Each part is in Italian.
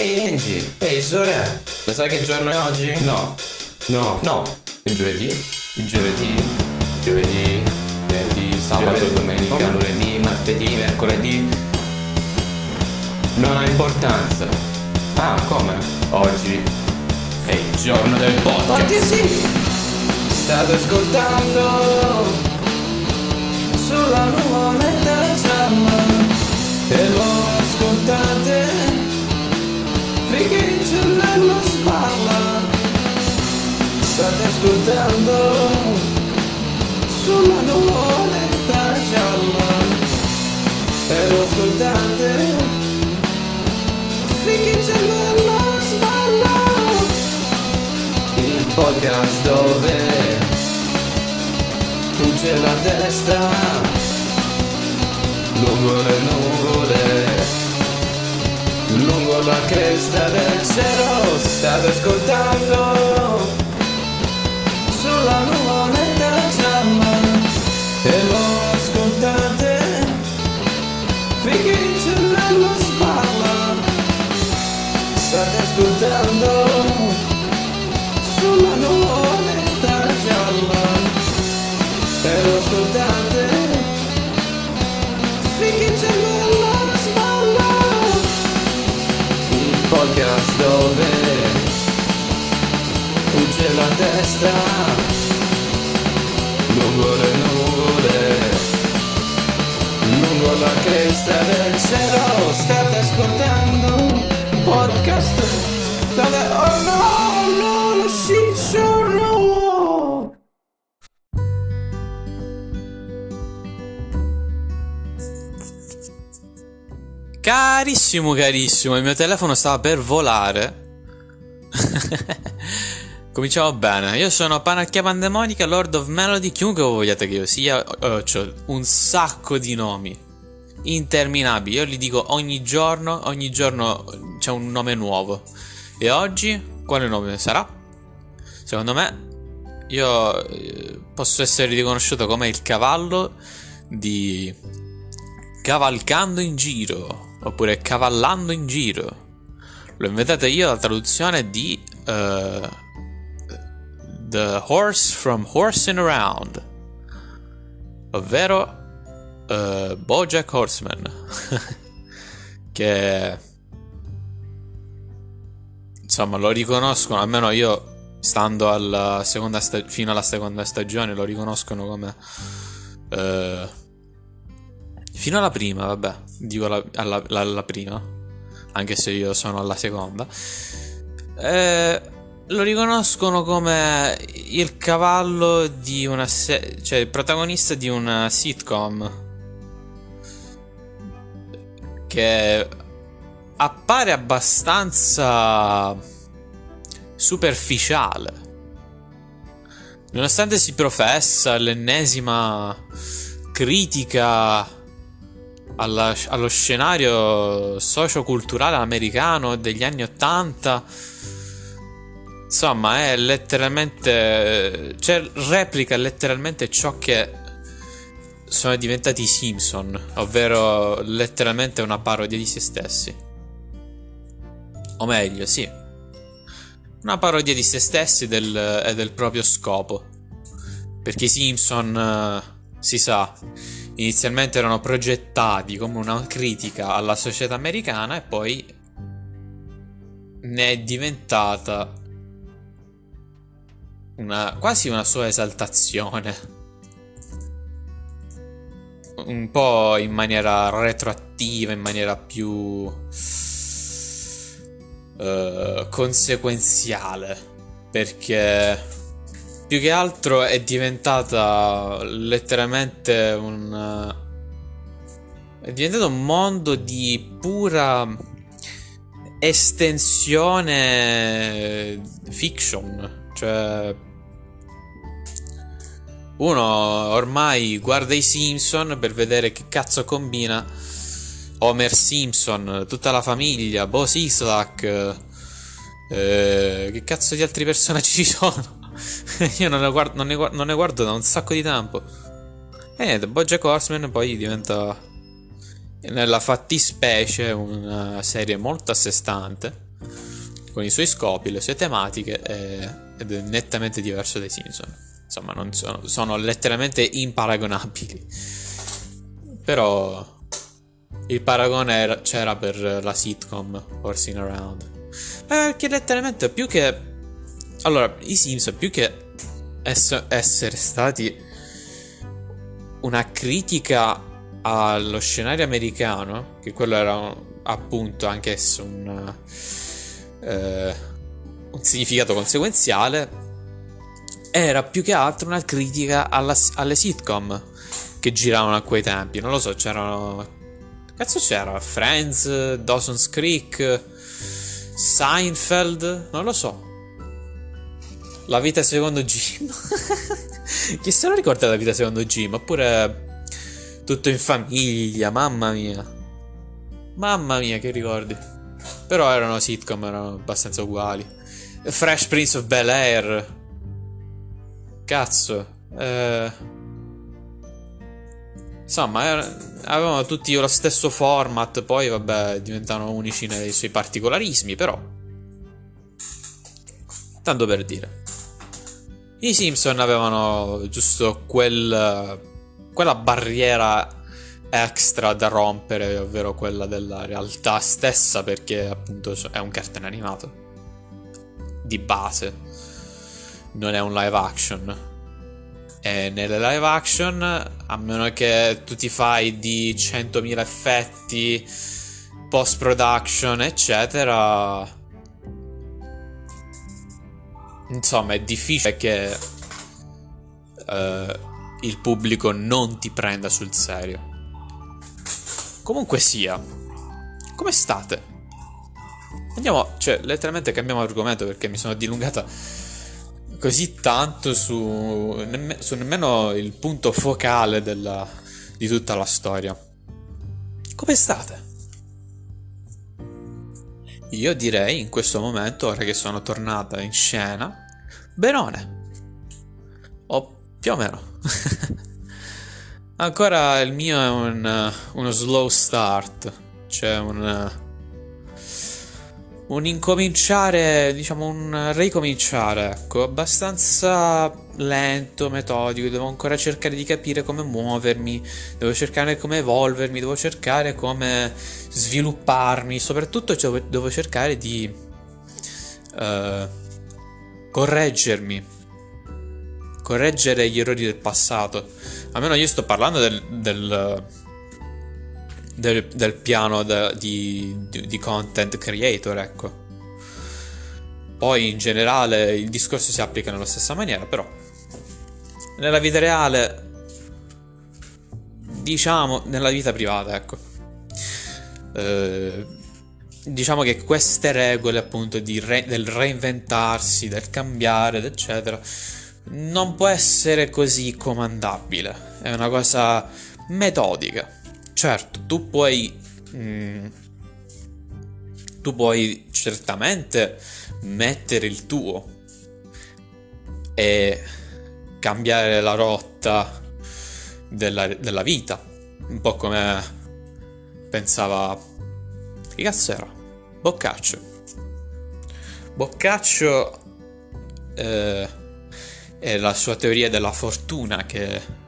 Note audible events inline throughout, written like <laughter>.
Ehi Angie, ehi Sore, lo sai che giorno è oggi? No, no, No, il giovedì, il giovedì, giovedì, venerdì, sabato, giovedì, domenica. come lunedì, martedì, mercoledì. Non ha importanza. Ah, come? Oggi È il giorno del podcast. Oggi sì! State ascoltando sulla nuvoletta gialla e lo ascoltate il cervello spalla. State ascoltando sulla nuvoletta gialla e lo ascoltate il cervello spalla. Il podcast dove fugge la testa. Lungo le nuvole la cresta del cielo state ascoltando sulla nuvoletta gialla testa. Lungo le nuvole lungo la cresta del cielo state ascoltando. Podcast dove oh no no lo ciccio no Carissimo, carissimo, il mio telefono stava per volare. <laughs> Cominciamo bene. Io sono Panacchia Pandemonica, Lord of Melody. Chiunque vogliate che io sia, ho un sacco di nomi interminabili. Io li dico ogni giorno. Ogni giorno c'è un nome nuovo. E oggi, quale nome sarà? Secondo me, io eh, posso essere riconosciuto come il cavallo di Cavalcando in giro. Oppure Cavallando in giro. L'ho inventato io la traduzione di eh, The Horse from Horsing Around. Ovvero eh, Bojack Horseman. <laughs> che insomma lo riconoscono, almeno io stando alla seconda sta- fino alla seconda stagione lo riconoscono come eh, fino alla prima, vabbè, dico la, alla, la- alla prima, anche se io sono alla seconda. Eh, lo riconoscono come il cavallo di una se- cioè il protagonista di una sitcom che appare abbastanza superficiale. Nonostante si professa l'ennesima critica alla- allo scenario socioculturale americano degli anni Ottanta, insomma, è letteralmente. cioè, replica letteralmente ciò che sono diventati i Simpson, ovvero letteralmente una parodia di se stessi. O meglio, sì. Una parodia di se stessi del- e del proprio scopo. Perché i Simpson, eh, si sa, inizialmente erano progettati come una critica alla società americana e poi ne è diventata una, quasi una sua esaltazione. Un po' in maniera retroattiva, in maniera più eh, conseguenziale, perché più che altro è diventata letteralmente un è diventato un mondo di pura estensione fiction, cioè uno ormai guarda i Simpson per vedere che cazzo combina Homer Simpson, tutta la famiglia, Bo Sislak, eh, che cazzo di altri personaggi <laughs> ci sono? Io non ne, guardo, non, ne guardo, non ne guardo da un sacco di tempo. E niente, Bojack Horseman poi diventa nella fattispecie una serie molto a sé stante con i suoi scopi, le sue tematiche e- ed è nettamente diverso dai Simpson. Insomma, non sono, sono letteralmente imparagonabili. Però il paragone era- c'era per la sitcom Horsing Around. Perché letteralmente più che... Allora, i Simpson più che ess- essere stati una critica allo scenario americano, che quello era appunto anch'esso un, eh, un significato conseguenziale, era più che altro una critica alla- alle sitcom che giravano a quei tempi. Non lo so, c'erano. Cazzo c'era? Friends, Dawson's Creek, Seinfeld, non lo so. La vita secondo Jim. <laughs> Chi se lo ricorda la vita secondo Jim? Oppure tutto in famiglia, mamma mia. Mamma mia, che ricordi. Però erano sitcom, erano abbastanza uguali. Fresh Prince of Bel Air. Cazzo. Eh... Insomma, era- avevano tutti lo stesso format, poi vabbè, diventavano unici nei suoi particolarismi, però. Tanto per dire. I Simpson avevano giusto quel, quella barriera extra da rompere, ovvero quella della realtà stessa, perché appunto è un cartone animato. Di base. Non è un live action. E nelle live action, a meno che tu ti fai di 100.000 effetti, post production, eccetera. Insomma, è difficile che eh, il pubblico non ti prenda sul serio. Comunque sia, come state? Andiamo, cioè, letteralmente cambiamo argomento perché mi sono dilungata così tanto su, nemme- su nemmeno il punto focale della- di tutta la storia. Come state? Io direi in questo momento, ora che sono tornata in scena, benone. O più o meno. <laughs> Ancora il mio è un, uno slow start, cioè un, un incominciare, diciamo un ricominciare, ecco, abbastanza lento, metodico, devo ancora cercare di capire come muovermi, devo cercare come evolvermi, devo cercare come svilupparmi, soprattutto devo, devo cercare di eh, correggermi, correggere gli errori del passato. Almeno io sto parlando del, del, del- del piano da- di, di- di content creator, ecco. Poi in generale il discorso si applica nella stessa maniera, però nella vita reale, diciamo, nella vita privata, ecco. Eh, diciamo che queste regole, appunto, re- del reinventarsi, del cambiare, eccetera, non può essere così comandabile. È una cosa metodica. Certo, tu puoi. mm, tu puoi certamente mettere il tuo e cambiare la rotta della, della vita. Un po' come pensava. Che cazzo era? Boccaccio. Boccaccio. eh, e la sua teoria della fortuna che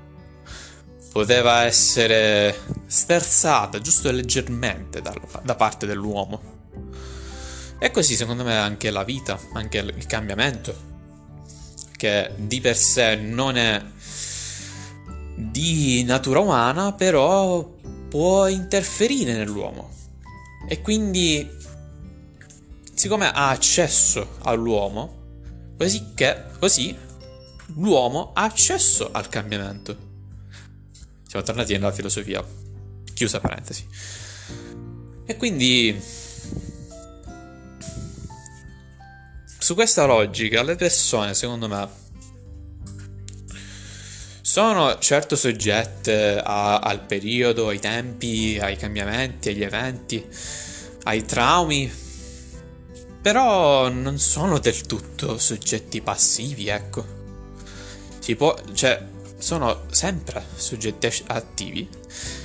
poteva essere sterzata giusto leggermente dal- da parte dell'uomo. E così secondo me anche la vita, anche il cambiamento, che di per sé non è di natura umana, però può interferire nell'uomo. E quindi, siccome ha accesso all'uomo, così che così l'uomo ha accesso al cambiamento. Siamo tornati nella filosofia. Chiusa parentesi. E quindi su questa logica le persone, secondo me, sono certo soggette a- al periodo, ai tempi, ai cambiamenti, agli eventi, ai traumi, però non sono del tutto soggetti passivi, ecco. Si può, cioè, sono sempre soggetti attivi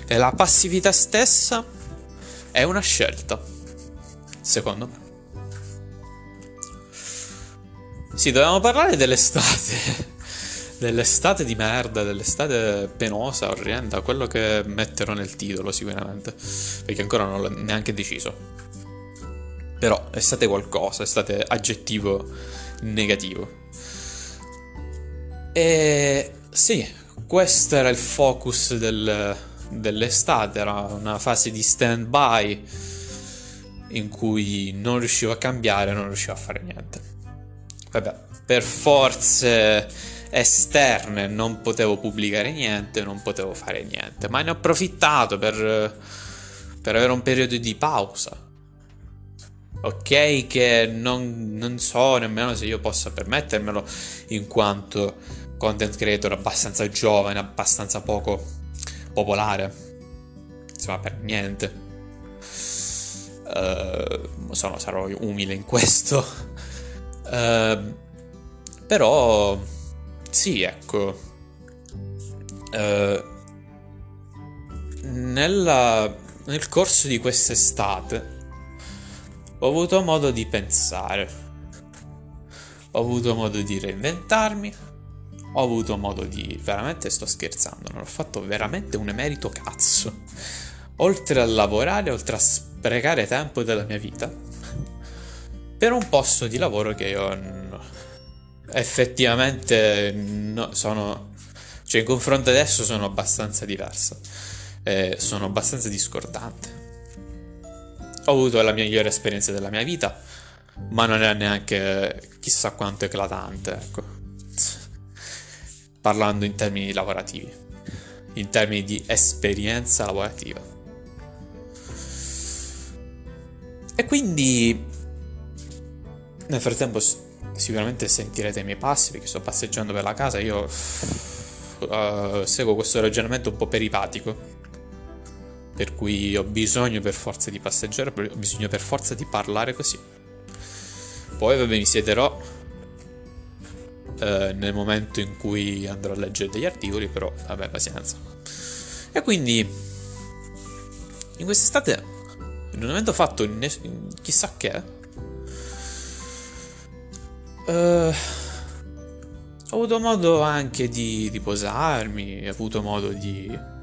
e la passività stessa è una scelta, secondo me. Sì, dovevamo parlare dell'estate. <laughs> dell'estate di merda, dell'estate penosa, orrenda, quello che metterò nel titolo sicuramente, perché ancora non l'ho neanche deciso. Però estate qualcosa, estate aggettivo negativo. E sì, questo era il focus del, dell'estate, era una fase di stand-by in cui non riuscivo a cambiare, non riuscivo a fare niente. Vabbè, per forze esterne non potevo pubblicare niente, non potevo fare niente, ma ne ho approfittato per, per avere un periodo di pausa. Ok, che non, non so nemmeno se io possa permettermelo, in quanto content creator abbastanza giovane, abbastanza poco popolare. Insomma, per niente. Uh, sono, sarò umile in questo. Uh, però, sì, ecco. Uh, nella, nel corso di quest'estate ho avuto modo di pensare. Ho avuto modo di reinventarmi ho avuto modo di... veramente sto scherzando, non ho fatto veramente un emerito cazzo. Oltre a lavorare, oltre a sprecare tempo della mia vita, per un posto di lavoro che io effettivamente no, sono... cioè in confronto adesso sono abbastanza diverso. Eh, sono abbastanza discordante. Ho avuto la migliore esperienza della mia vita, ma non è neanche chissà quanto eclatante, ecco parlando in termini lavorativi, in termini di esperienza lavorativa. E quindi nel frattempo sicuramente sentirete i miei passi perché sto passeggiando per la casa, io uh, seguo questo ragionamento un po' peripatico, per cui ho bisogno per forza di passeggiare, ho bisogno per forza di parlare così. Poi vabbè mi siederò eh, nel momento in cui andrò a leggere degli articoli, però vabbè, pazienza. E quindi in quest'estate non avendo fatto ne- chissà che, eh, ho avuto modo anche di riposarmi, ho avuto modo di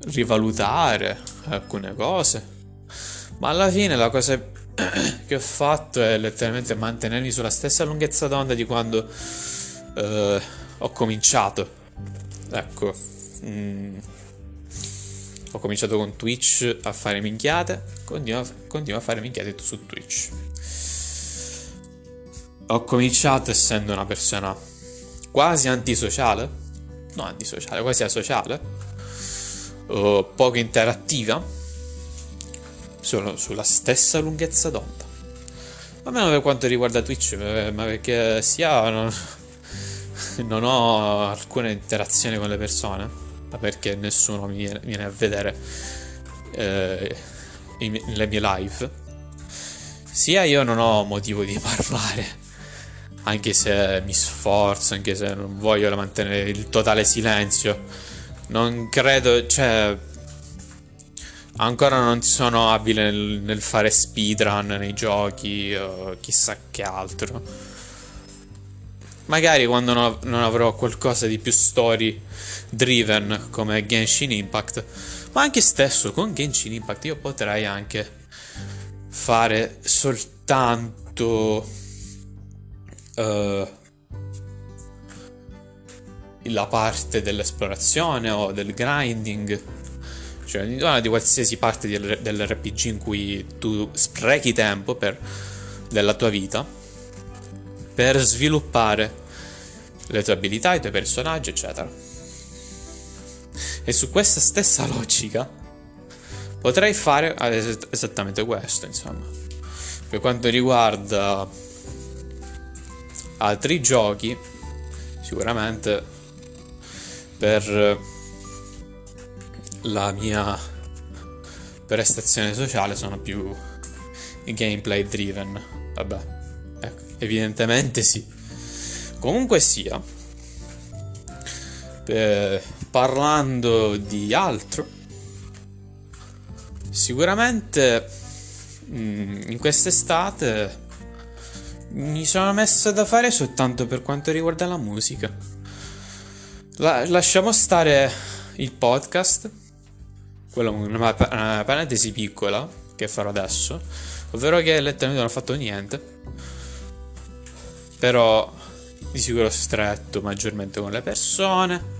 rivalutare alcune cose. Ma alla fine la cosa che ho fatto è letteralmente mantenermi sulla stessa lunghezza d'onda di quando eh, ho cominciato. Ecco, mm, ho cominciato con Twitch a fare minchiate, continuo, continuo a fare minchiate su Twitch. Ho cominciato essendo una persona quasi antisociale, no antisociale, quasi asociale, poco interattiva sono sulla stessa lunghezza d'onda. Almeno per quanto riguarda Twitch, ma perché sia non, non ho alcuna interazione con le persone, ma perché nessuno mi viene, viene a vedere eh, le mie live, sia io non ho motivo di <laughs> parlare, anche se mi sforzo, anche se non voglio mantenere il totale silenzio. Non credo, cioè, Ancora non sono abile nel, nel fare speedrun nei giochi o chissà che altro. Magari quando no, non avrò qualcosa di più story driven come Genshin Impact. Ma anche stesso con Genshin Impact io potrei anche fare soltanto uh, la parte dell'esplorazione o del grinding cioè di qualsiasi parte dell'RPG in cui tu sprechi tempo per, della tua vita per sviluppare le tue abilità, i tuoi personaggi, eccetera. E su questa stessa logica potrei fare esattamente questo, insomma. Per quanto riguarda altri giochi, sicuramente per la mia prestazione sociale sono più gameplay driven. Vabbè, ecco, evidentemente sì. Comunque sia, eh, parlando di altro, sicuramente mh, mm, in quest'estate mi sono messo da fare soltanto per quanto riguarda la musica. La- lasciamo stare il podcast, quello una, una parentesi piccola che farò adesso, ovvero che letteralmente non ho fatto niente. Però di sicuro stretto maggiormente con le persone.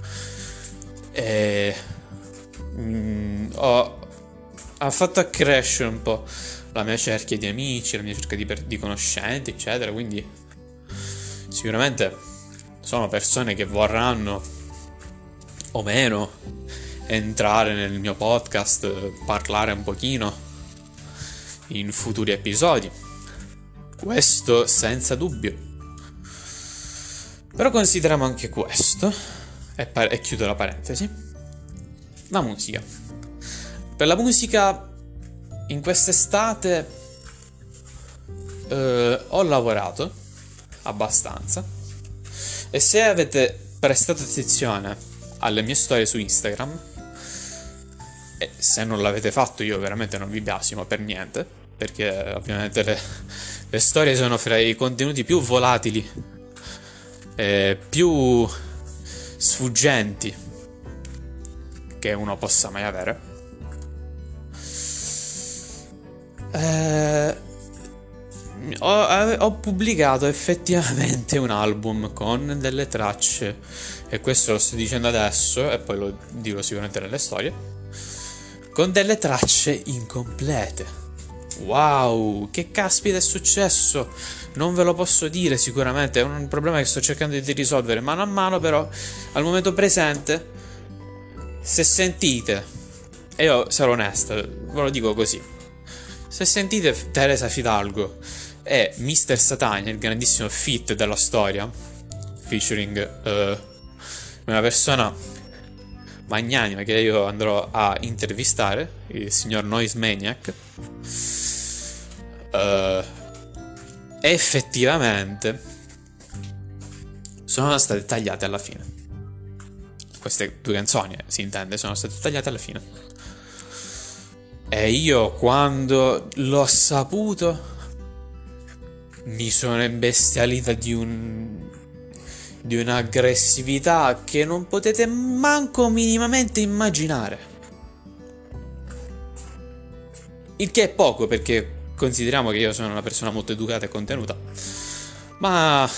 E mm, ho, ha fatto accrescere un po' la mia cerchia di amici, la mia cerchia di, di conoscenti, eccetera. Quindi sicuramente sono persone che vorranno o meno entrare nel mio podcast, parlare un pochino in futuri episodi. Questo senza dubbio. Però consideriamo anche questo, e, pa- e chiudo la parentesi, la musica. Per la musica in quest'estate eh, ho lavorato abbastanza e se avete prestato attenzione alle mie storie su Instagram, e se non l'avete fatto io veramente non vi biasimo per niente, perché ovviamente le, le storie sono fra i contenuti più volatili eh, più sfuggenti che uno possa mai avere. Eh, ho, ho, pubblicato effettivamente un album con delle tracce e questo lo sto dicendo adesso e poi lo dirò sicuramente nelle storie con delle tracce incomplete wow che caspita è successo non ve lo posso dire sicuramente, è un problema che sto cercando di risolvere mano a mano, però al momento presente, se sentite, e io sarò onesto, ve lo dico così, se sentite Teresa Fidalgo e Mr. Satania, il grandissimo fit della storia, featuring uh, una persona magnanima che io andrò a intervistare, il signor Noise Maniac, uh, effettivamente sono state tagliate alla fine. Queste due canzoni, eh, si intende, sono state tagliate alla fine. E io quando l'ho saputo mi sono imbestialita di un di un'aggressività che non potete manco minimamente immaginare. Il che è poco perché consideriamo che io sono una persona molto educata e contenuta. Ma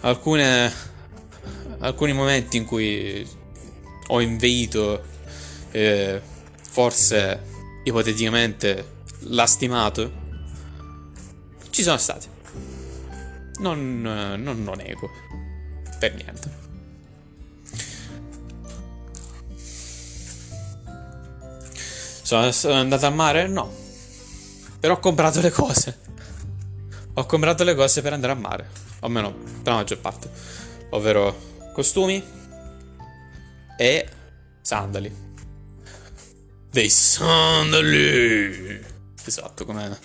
alcune, alcuni momenti in cui ho inveito, eh, forse ipoteticamente lastimato, ci sono stati. Non, non lo nego. Per niente. Sono, sono andato a mare? No. Però ho comprato le cose. Ho comprato le cose per andare a mare. O almeno per la maggior parte. Ovvero costumi e sandali. Dei sandali. Esatto, come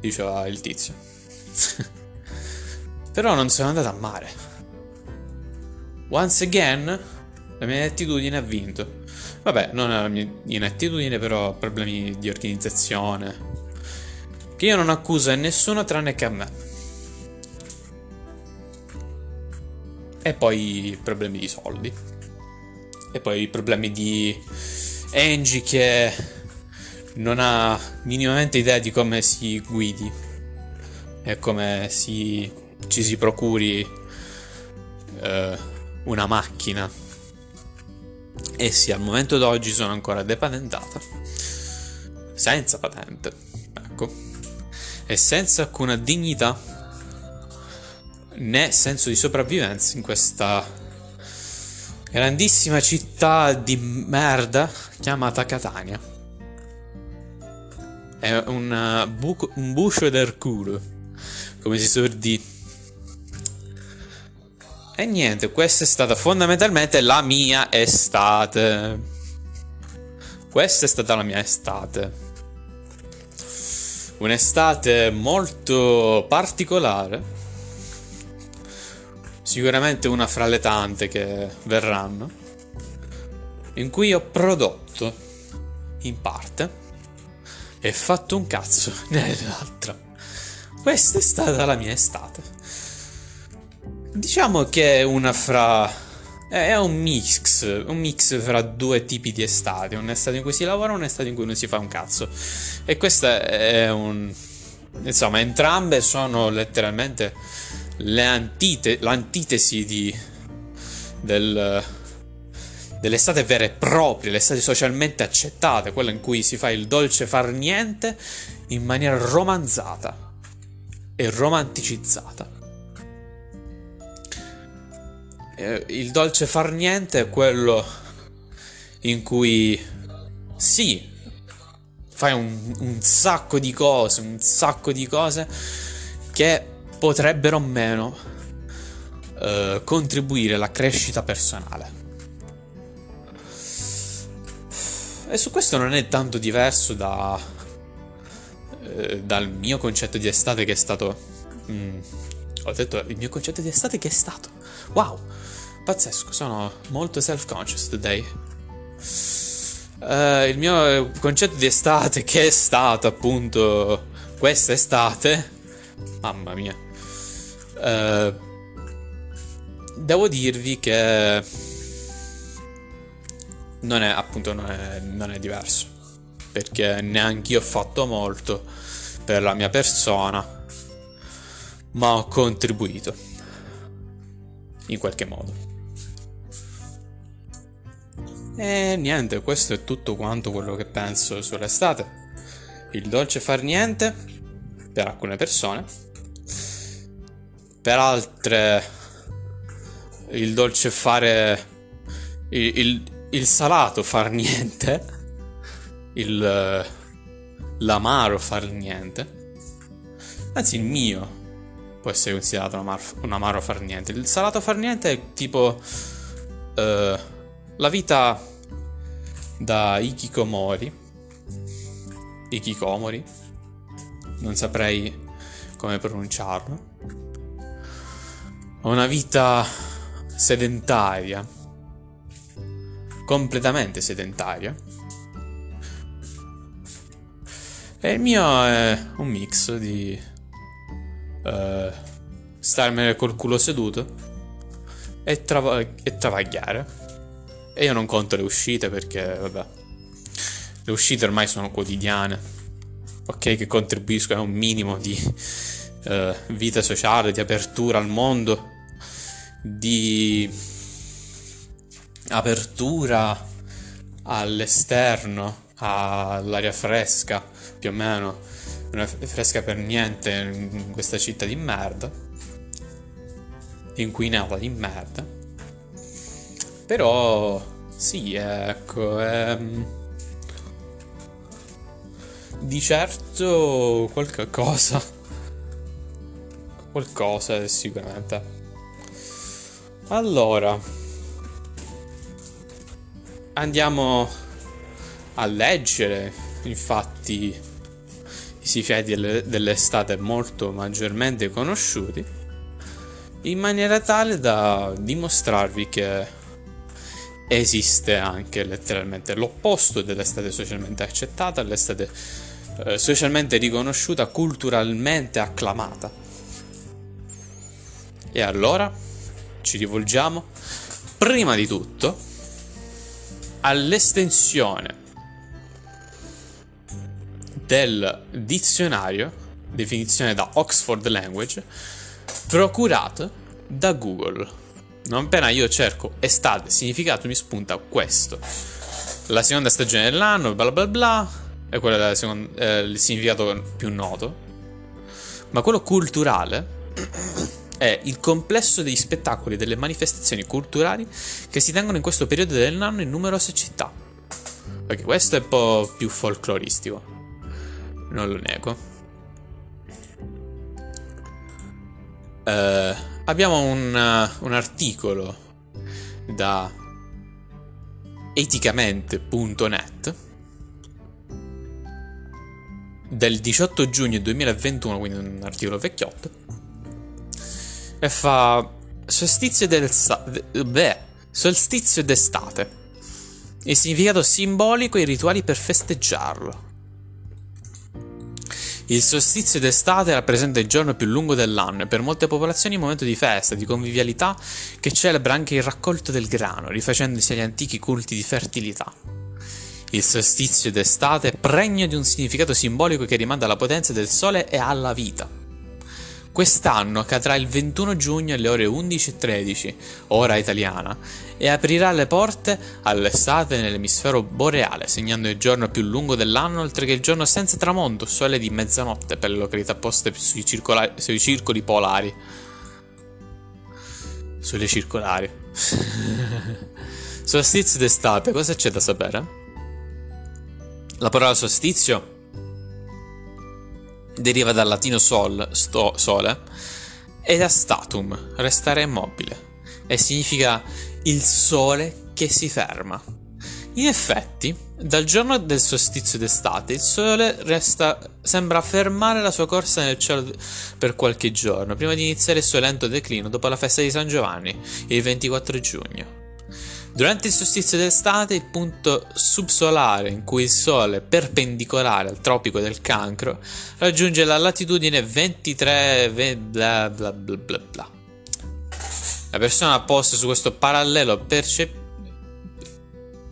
diceva il tizio. <laughs> Però non sono andato a mare. Once again, la mia attitudine ha vinto. Vabbè, non è la mia inettitudine, però problemi di organizzazione. Che io non accuso a nessuno tranne che a me. E poi problemi di soldi. E poi problemi di Angie che non ha minimamente idea di come si guidi e come si, ci si procuri eh, una macchina. E sì, al momento d'oggi sono ancora depatentata, senza patente, ecco, e senza alcuna dignità né senso di sopravvivenza in questa grandissima città di merda chiamata Catania. È un, buco, un buscio del come si suol dire e niente, questa è stata fondamentalmente la mia estate. Questa è stata la mia estate. Un'estate molto particolare. Sicuramente una fra le tante che verranno. In cui ho prodotto, in parte, e fatto un cazzo <laughs> nell'altra. questa è stata la mia estate. Diciamo che è una fra. È un mix, un mix fra due tipi di estate, un'estate in cui si lavora e un'estate in cui non si fa un cazzo. E questa è un... Insomma, entrambe sono letteralmente le antite... l'antitesi di... del... dell'estate vera e propria, l'estate socialmente accettata, quella in cui si fa il dolce far niente in maniera romanzata e romanticizzata. Eh, il dolce far niente è quello in cui sì, fai un, un, sacco di cose, un sacco di cose che potrebbero o meno eh, contribuire alla crescita personale. E su questo non è tanto diverso da, eh, dal mio concetto di estate che è stato... Mm, ho detto il mio concetto di estate che è stato. Wow! Pazzesco, sono molto self-conscious today. Uh, il mio concetto di estate, che è stato appunto questa estate, mamma mia, uh, devo dirvi che non è appunto non è, non è diverso perché neanche io ho fatto molto per la mia persona, ma ho contribuito in qualche modo. E niente, questo è tutto quanto quello che penso sull'estate. Il dolce far niente per alcune persone, per altre il dolce fare il, il, il salato far niente, il, l'amaro far niente, anzi il mio può essere considerato un amaro, far niente. Il salato far niente è tipo... Uh, la vita da Ikikomori. Ikikomori. Non saprei come pronunciarlo. Una vita sedentaria. Completamente sedentaria. E il mio è un mix di uh, starmene col culo seduto e, trava- e travagliare. E io non conto le uscite perché, vabbè, le uscite ormai sono quotidiane. Ok, che contribuiscono a un minimo di uh, vita sociale, di apertura al mondo, di apertura all'esterno, all'aria fresca, più o meno, non è fresca per niente in questa città di merda, inquinata di merda. Però sì, ecco, ehm, di certo qualche cosa. Qualcosa sicuramente. Allora, andiamo a leggere, infatti, i sifeti dell'estate molto maggiormente conosciuti, in maniera tale da dimostrarvi che esiste anche letteralmente l'opposto dell'estate socialmente accettata, l'estate eh, socialmente riconosciuta, culturalmente acclamata. E allora ci rivolgiamo prima di tutto all'estensione del dizionario, definizione da Oxford Language, procurato da Google. Non appena io cerco estate, significato, mi spunta questo. La seconda stagione dell'anno, bla bla bla, è quello seconda, eh, il significato più noto. Ma quello culturale è il complesso degli spettacoli e delle manifestazioni culturali che si tengono in questo periodo dell'anno in numerose città. Perché questo è un po' più folcloristico. Non lo nego. Eh abbiamo un, uh, un articolo da eticamente.net del 18 giugno 2021, quindi un articolo vecchiotto, e fa solstizio, del sa- beh, solstizio d'estate. Il significato simbolico e i rituali per festeggiarlo. Il solstizio d'estate rappresenta il giorno più lungo dell'anno e per molte popolazioni un momento di festa, di convivialità che celebra anche il raccolto del grano, rifacendosi agli antichi culti di fertilità. Il solstizio d'estate è pregno di un significato simbolico che rimanda alla potenza del sole e alla vita. Quest'anno accadrà il 21 giugno alle ore 11.13, ora italiana, e aprirà le porte all'estate nell'emisfero boreale, segnando il giorno più lungo dell'anno, oltre che il giorno senza tramonto, sole di mezzanotte per le località poste sui, circolari, sui circoli polari. Sulle circolari. <laughs> Solstizio d'estate, cosa c'è da sapere? La parola solstizio deriva dal latino sol, sto, sole, e da statum, restare immobile, e significa il sole che si ferma. In effetti, dal giorno del solstizio d'estate, il sole resta, sembra fermare la sua corsa nel cielo per qualche giorno, prima di iniziare il suo lento declino dopo la festa di San Giovanni, il 24 giugno. Durante il solstizio d'estate, il punto subsolare in cui il Sole, perpendicolare al tropico del Cancro, raggiunge la latitudine 23 bla bla bla bla bla. La persona posta su questo parallelo percep-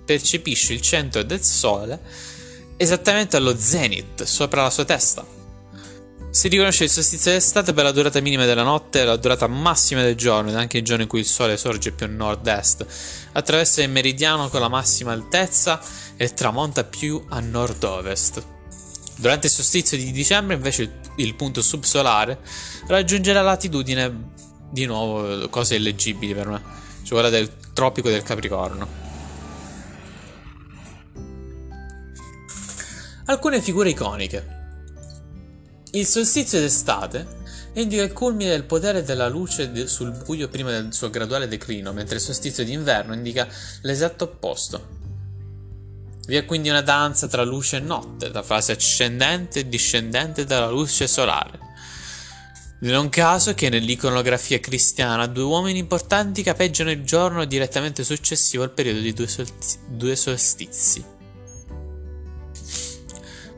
percepisce il centro del Sole esattamente allo zenith, sopra la sua testa. Si riconosce il solstizio d'estate per la durata minima della notte e la durata massima del giorno, ed anche il giorno in cui il sole sorge più a nord-est, attraversa il meridiano con la massima altezza e tramonta più a nord-ovest. Durante il solstizio di dicembre, invece, il, punto subsolare raggiunge la latitudine, di nuovo, cose illeggibili per me, cioè quella del tropico del Capricorno. Alcune figure iconiche. Il solstizio d'estate indica il culmine del potere della luce sul buio prima del suo graduale declino, mentre il solstizio d'inverno indica l'esatto opposto. Vi è quindi una danza tra luce e notte, la fase ascendente e discendente della luce solare. Non caso che nell'iconografia cristiana due uomini importanti capeggiano il giorno direttamente successivo al periodo di due, solstizi. Due solstizi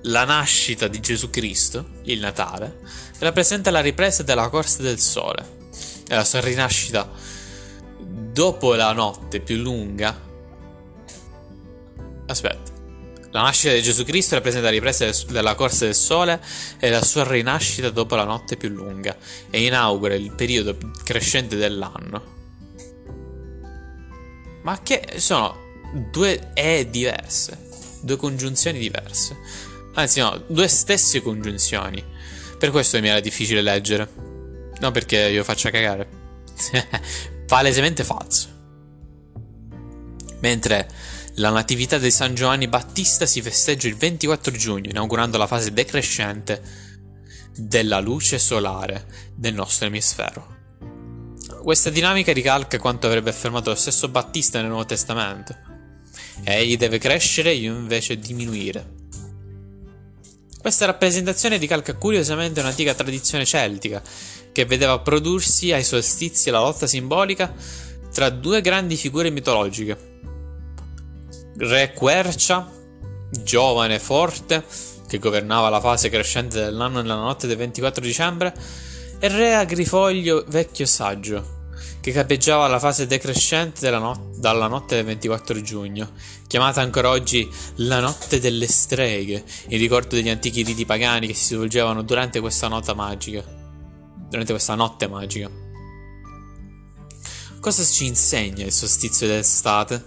la nascita di Gesù Cristo, il Natale, rappresenta la ripresa della corsa del sole e la sua rinascita dopo la notte più lunga. Aspetta. La nascita di Gesù Cristo rappresenta la ripresa della corsa del sole e la sua rinascita dopo la notte più lunga e inaugura il periodo crescente dell'anno. Ma che sono due E diverse, due congiunzioni diverse. Anzi, no, due stesse congiunzioni. Per questo mi era difficile leggere. Non perché io faccia cagare. <laughs> Palesemente falso. Mentre la natività di San Giovanni Battista si festeggia il 24 giugno, inaugurando la fase decrescente della luce solare del nostro emisfero. Questa dinamica ricalca quanto avrebbe affermato lo stesso Battista nel Nuovo Testamento. Egli deve crescere, io invece diminuire. Questa rappresentazione ricalca curiosamente un'antica tradizione celtica, che vedeva prodursi ai solstizi la lotta simbolica tra due grandi figure mitologiche. Re Quercia, giovane e forte, che governava la fase crescente dell'anno nella notte del 24 dicembre, e Re Agrifoglio, vecchio e saggio, che capeggiava la fase decrescente not- dalla notte del 24 giugno, chiamata ancora oggi la notte delle streghe, in ricordo degli antichi riti pagani che si svolgevano durante questa nota magica. Durante questa notte magica. Cosa ci insegna il solstizio d'estate?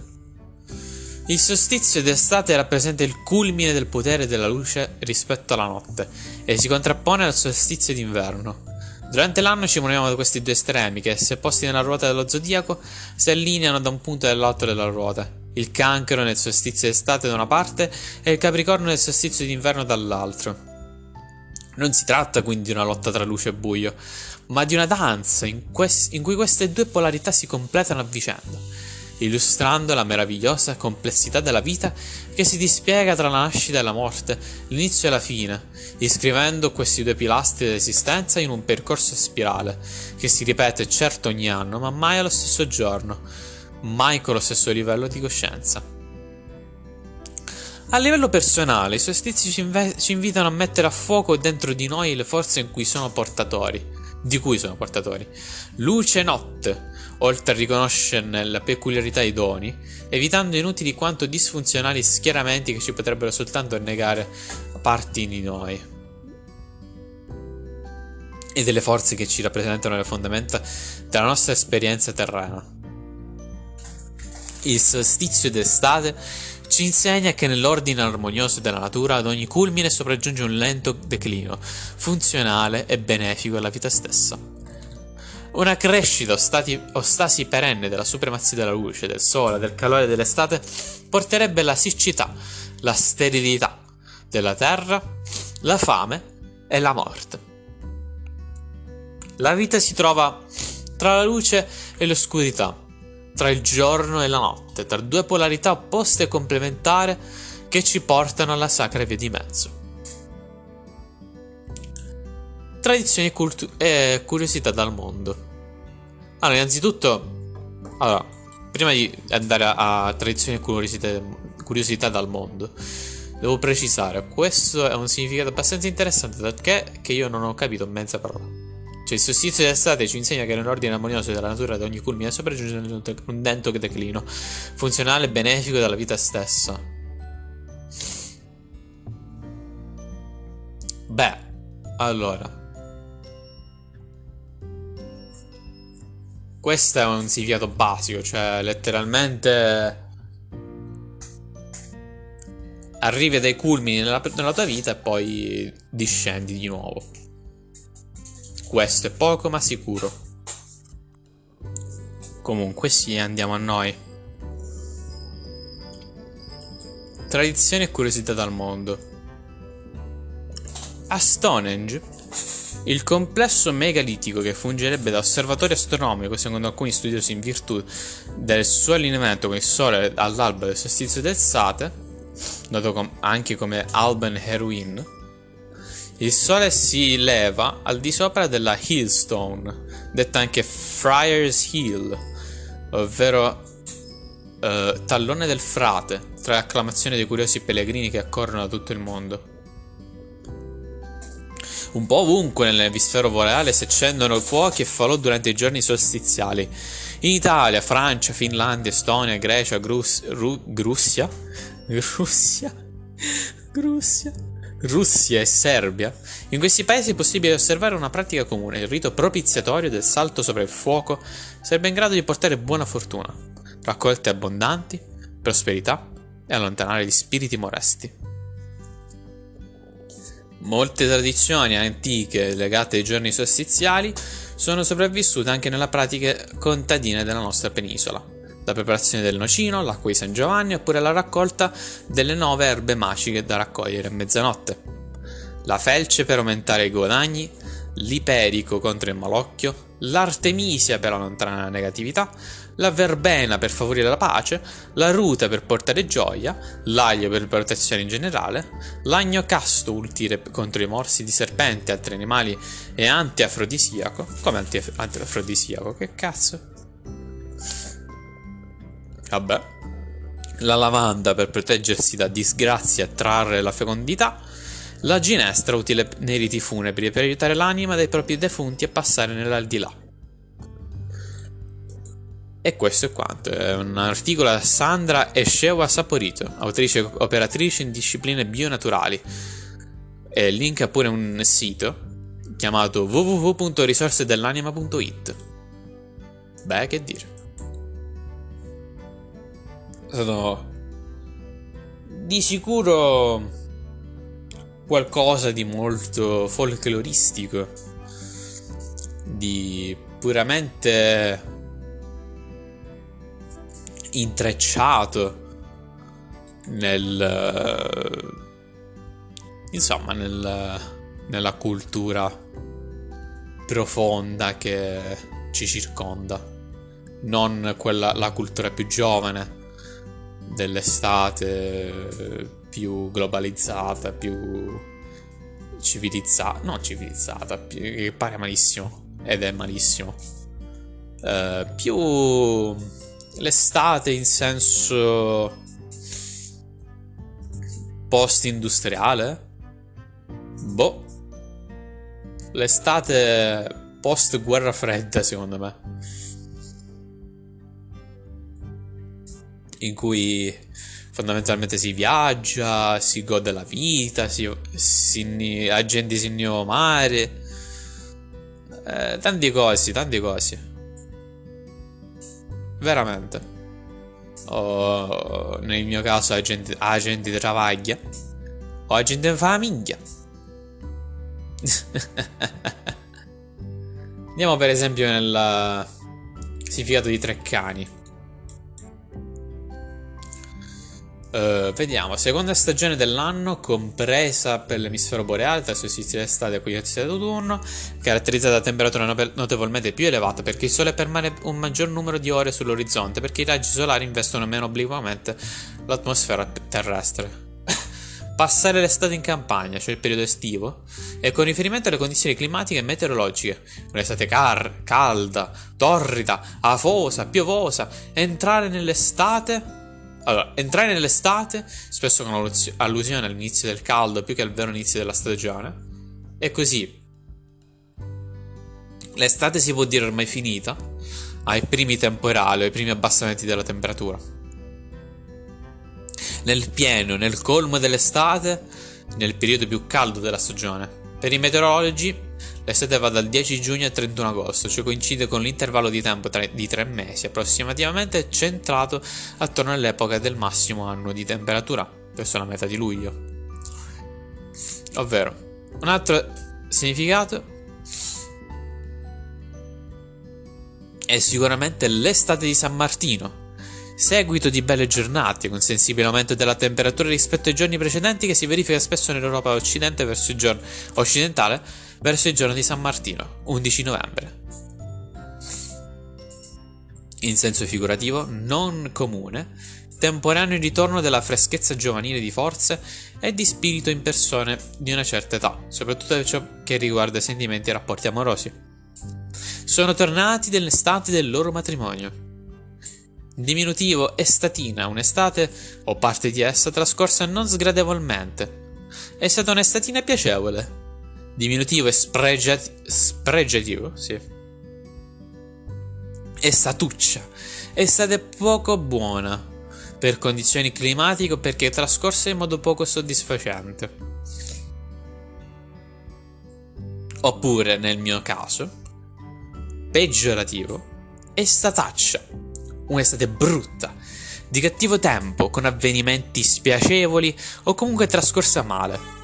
Il solstizio d'estate rappresenta il culmine del potere della luce rispetto alla notte e si contrappone al solstizio d'inverno. Durante l'anno ci muoviamo da questi due estremi che, se posti nella ruota dello zodiaco, si allineano da un punto all'altro della ruota. Il cancro nel solstizio d'estate da una parte e il capricorno nel solstizio d'inverno dall'altro. Non si tratta quindi di una lotta tra luce e buio, ma di una danza in, quest- in cui queste due polarità si completano a vicenda illustrando la meravigliosa complessità della vita che si dispiega tra la nascita e la morte, l'inizio e la fine, iscrivendo questi due pilastri dell'esistenza in un percorso spirale, che si ripete certo ogni anno, ma mai allo stesso giorno, mai con lo stesso livello di coscienza. A livello personale, i solstizi ci, inve- ci invitano a mettere a fuoco dentro di noi le forze in cui sono portatori, di cui sono portatori. Luce e notte, oltre a riconoscerne la peculiarità dei doni, evitando inutili quanto disfunzionali schieramenti che ci potrebbero soltanto negare parti di noi e delle forze che ci rappresentano le fondamenta della nostra esperienza terrena. Il solstizio d'estate ci insegna che nell'ordine armonioso della natura ad ogni culmine sopraggiunge un lento declino, funzionale e benefico alla vita stessa. Una crescita o, stasi perenne della supremazia della luce, del sole, del calore dell'estate porterebbe la siccità, la sterilità della terra, la fame e la morte. La vita si trova tra la luce e l'oscurità, tra il giorno e la notte, tra due polarità opposte e complementari che ci portano alla sacra via di mezzo. Tradizioni cultu- e curiosità dal mondo. Allora, innanzitutto, allora, prima di andare a, a tradizioni e curiosità, curiosità dal mondo, devo precisare, questo è un significato abbastanza interessante perché che io non ho capito mezza parola. Cioè, il solstizio d'estate ci insegna che nell'ordine armonioso della natura ad ogni culmine sopraggiunge un dento declino, funzionale e benefico della vita stessa. Beh, allora. Questo è un significato basico, cioè letteralmente arrivi dai culmini nella, nella tua vita e poi discendi di nuovo. Questo è poco ma sicuro. Comunque sì, andiamo a noi. Tradizioni e curiosità dal mondo. A Stonehenge, il complesso megalitico che fungerebbe da osservatorio astronomico secondo alcuni studiosi in virtù del suo allineamento con il Sole all'alba del solstizio del Sate, noto com- anche come Alban Heruin, il sole si leva al di sopra della Hillstone, detta anche Friar's Hill, ovvero eh, tallone del frate, tra acclamazioni dei curiosi pellegrini che accorrono da tutto il mondo. Un po' ovunque nell'emisfero boreale si accendono fuochi e falò durante i giorni solstiziali. In Italia, Francia, Finlandia, Estonia, Grecia, Grus- Ru- Grussia, Russia, Grussia, Russia e Serbia, in questi paesi è possibile osservare una pratica comune, il rito propiziatorio del salto sopra il fuoco sarebbe in grado di portare buona fortuna, raccolte abbondanti, prosperità e allontanare gli spiriti molesti. Molte tradizioni antiche legate ai giorni solstiziali sono sopravvissute anche nella pratica contadina della nostra penisola, la preparazione del nocino, l'acqua di San Giovanni oppure la raccolta delle nove erbe magiche da raccogliere a mezzanotte. La felce per aumentare i guadagni, l'iperico contro il malocchio, l'artemisia per allontanare la negatività, la verbena per favorire la pace, la ruta per portare gioia, l'aglio per protezione in generale, l'agno casto ultire contro i morsi di serpente e altri animali e antiafrodisiaco. Come antiafrodisiaco? Che cazzo? Vabbè. La lavanda per proteggersi da disgrazie e trarre la fecondità. La ginestra utile nei riti funebri per aiutare l'anima dei propri defunti a passare nell'aldilà. E questo è quanto. È un articolo da Sandra Escewa Saporito, autrice e operatrice in discipline bionaturali. E linka pure un sito chiamato www.risorsedellanima.it. Beh, che dire sono di sicuro qualcosa di molto folcloristico, di puramente intrecciato nel insomma nel, nella cultura profonda che ci circonda non quella la cultura più giovane dell'estate più globalizzata, più civilizzata, non civilizzata, più, che pare malissimo ed è malissimo. Uh, più l'estate in senso post-industriale? Boh. L'estate post-guerra fredda, secondo me. In cui fondamentalmente si viaggia, si gode la vita, si, si, la gente si mare. Eh, tanti cosi, tanti cosi. Veramente. O nel mio caso la gente, la gente travaglia. O la gente in famiglia. <laughs> Andiamo per esempio nel significato di Treccani. Uh, vediamo, seconda stagione dell'anno, compresa per l'emisfero boreale tra solstizio d'estate e equinozio d'autunno, caratterizzata da temperature notevolmente più elevate perché il Sole permane un maggior numero di ore sull'orizzonte, perché i raggi solari investono meno obliquamente l'atmosfera terrestre. <laughs> Passare l'estate in campagna, cioè il periodo estivo, e con riferimento alle condizioni climatiche e meteorologiche, un'estate car- calda, torrida, afosa, piovosa, entrare nell'estate allora, entrare nell'estate, spesso con allusione all'inizio del caldo più che al vero inizio della stagione. E così. L'estate si può dire ormai finita, ai primi temporali, ai primi abbassamenti della temperatura. Nel pieno, nel colmo dell'estate, nel periodo più caldo della stagione. Per i meteorologi L'estate va dal 10 giugno al 31 agosto, cioè coincide con l'intervallo di tempo tra, di tre mesi approssimativamente centrato attorno all'epoca del massimo anno di temperatura, verso la metà di luglio. Ovvero, un altro significato è sicuramente l'estate di San Martino, seguito di belle giornate, con sensibile aumento della temperatura rispetto ai giorni precedenti che si verifica spesso nell'Europa occidente verso il giorno occidentale verso il giorno di San Martino, 11 novembre. In senso figurativo, non comune, temporaneo ritorno della freschezza giovanile di forze e di spirito in persone di una certa età, soprattutto per ciò che riguarda sentimenti e rapporti amorosi. Sono tornati dell'estate del loro matrimonio. Diminutivo estatina, un'estate o parte di essa trascorsa non sgradevolmente. È stata un'estatina piacevole, diminutivo è spregiat- spregiativo, sì. E statuccia. È stata poco buona per condizioni climatiche perché è trascorsa in modo poco soddisfacente. Oppure, nel mio caso, peggiorativo, è stataccia. Un'estate brutta, di cattivo tempo, con avvenimenti spiacevoli o comunque trascorsa male.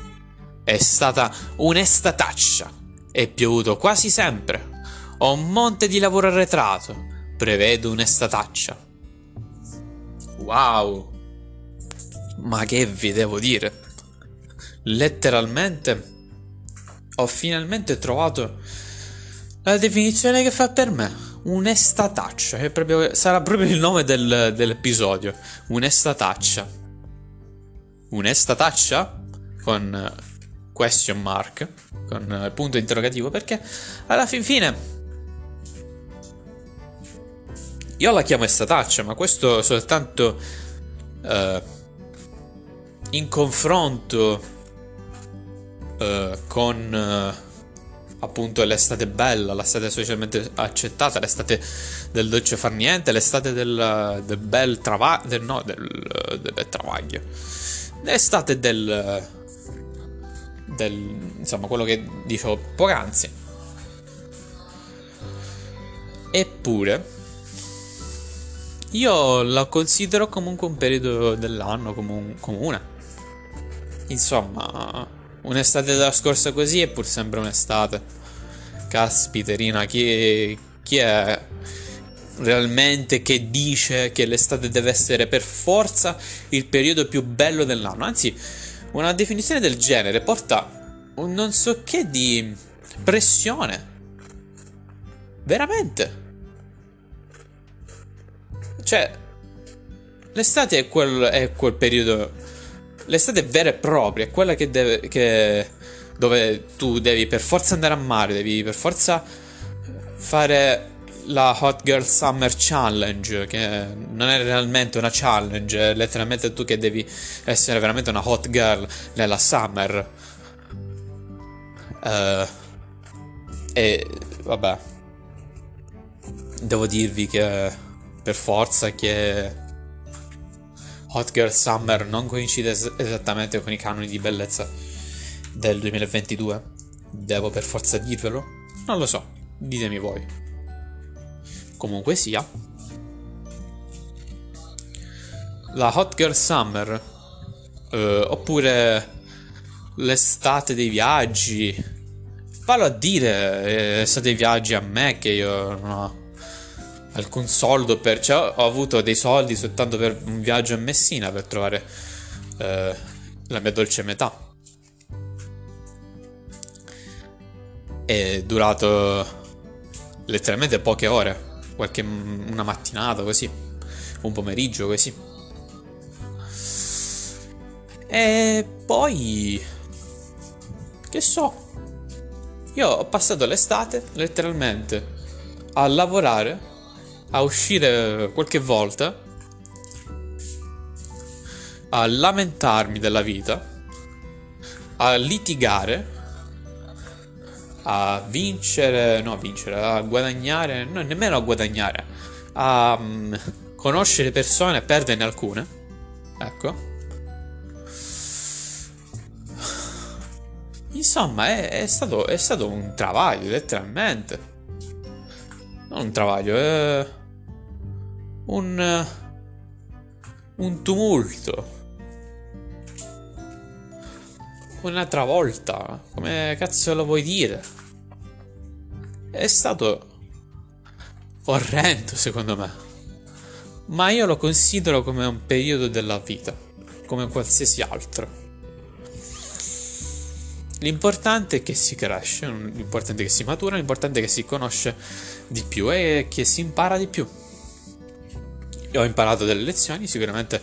È stata un'estataccia. È piovuto quasi sempre. Ho un monte di lavoro arretrato. Prevedo un'estataccia. Wow. Ma che vi devo dire? Letteralmente ho finalmente trovato la definizione che fa per me. Un'estataccia. Proprio, sarà proprio il nome del, dell'episodio. Un'estataccia. Un'estataccia? Con question mark con il punto interrogativo perché alla fin fine io la chiamo estataccia ma questo soltanto uh, in confronto uh, con uh, appunto l'estate bella l'estate socialmente accettata l'estate del dolce far niente l'estate del, del bel travaglio no del, del bel travaglio l'estate del del, insomma, quello che dicevo poc'anzi. Eppure, io la considero comunque un periodo dell'anno comun- comune. Insomma, un'estate della scorsa così è pur sempre un'estate. Caspiterina, chi, chi è realmente che dice che l'estate deve essere per forza il periodo più bello dell'anno? Anzi, una definizione del genere porta un non so che di pressione. Veramente. Cioè, l'estate è quel, è quel periodo. L'estate vera e propria, è quella che deve. Che, dove tu devi per forza andare a mare, devi per forza fare la Hot Girl Summer Challenge, che non è realmente una challenge, è letteralmente tu che devi essere veramente una hot girl nella summer. Eh, e vabbè, devo dirvi che per forza che Hot Girl Summer non coincide es- esattamente con i canoni di bellezza del 2022. Devo per forza dirvelo? Non lo so, ditemi voi. Comunque sia, la Hot Girl Summer, eh, oppure l'estate dei viaggi. Fallo a dire, eh, estate dei viaggi a me che io non ho alcun soldo per... Cioè, ho avuto dei soldi soltanto per un viaggio a Messina per trovare eh, la mia dolce metà. È durato letteralmente poche ore, qualche una mattinata così, un pomeriggio così. E poi che so, io ho passato l'estate letteralmente a lavorare, a uscire qualche volta, a lamentarmi della vita, a litigare, a vincere, no, vincere, a guadagnare, no, nemmeno a guadagnare, a mm, conoscere persone e perderne alcune. Ecco. Insomma, è, è stato, è stato un travaglio, letteralmente. Non un travaglio, è un, un tumulto. Una travolta, come cazzo lo vuoi dire? È stato orrendo, secondo me. Ma io lo considero come un periodo della vita, come qualsiasi altro. L'importante è che si cresce, l'importante è che si matura, l'importante è che si conosce di più e che si impara di più. Io ho imparato delle lezioni, sicuramente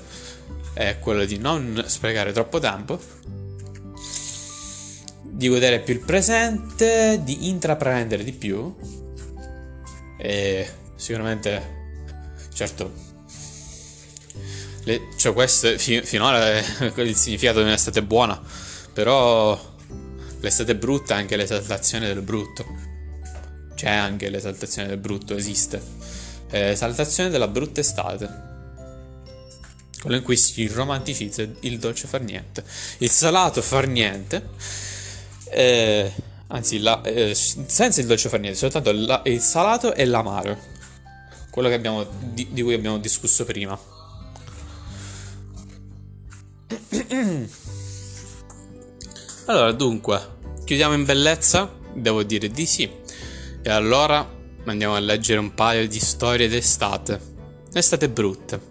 è quello di non sprecare troppo tempo, di godere più il presente, di intraprendere di più e sicuramente, certo, le, cioè questo fi, finora è il significato di un'estate buona, però l'estate brutta è anche l'esaltazione del brutto. C'è anche l'esaltazione del brutto, esiste. È l'esaltazione della brutta estate. Quello in cui si romanticizza il dolce far niente. Il salato far niente. Eh, anzi, la, eh, senza il dolce far niente, soltanto la, il salato e l'amaro. Quello abbiamo, di, di cui abbiamo discusso prima. <clears throat> Allora, dunque, chiudiamo in bellezza? Devo dire di sì. E allora andiamo a leggere un paio di storie d'estate. Estate brutte.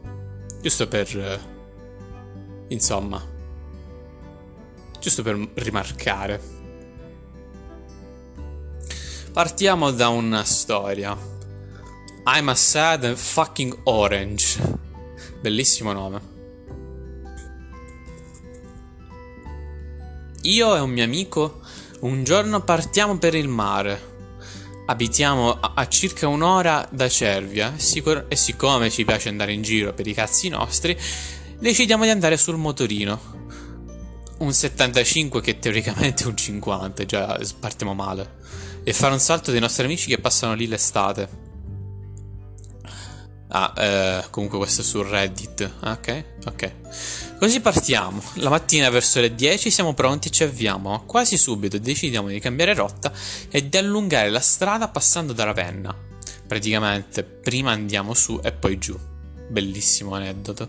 Giusto per... Eh, insomma. Giusto per rimarcare. Partiamo da una storia. I'm a sad and fucking orange. Bellissimo nome. Io e un mio amico un giorno partiamo per il mare. Abitiamo a, circa un'ora da Cervia sicur- e siccome ci piace andare in giro per i cazzi nostri, decidiamo di andare sul motorino. Un 75 che teoricamente è un 50, già partiamo male. E fare un salto dei nostri amici che passano lì l'estate. Ah, eh, comunque questo è su Reddit. Ok, ok. Così partiamo. La mattina verso le 10 siamo pronti e ci avviamo. Quasi subito decidiamo di cambiare rotta e di allungare la strada passando da Ravenna. Praticamente prima andiamo su e poi giù. Bellissimo aneddoto.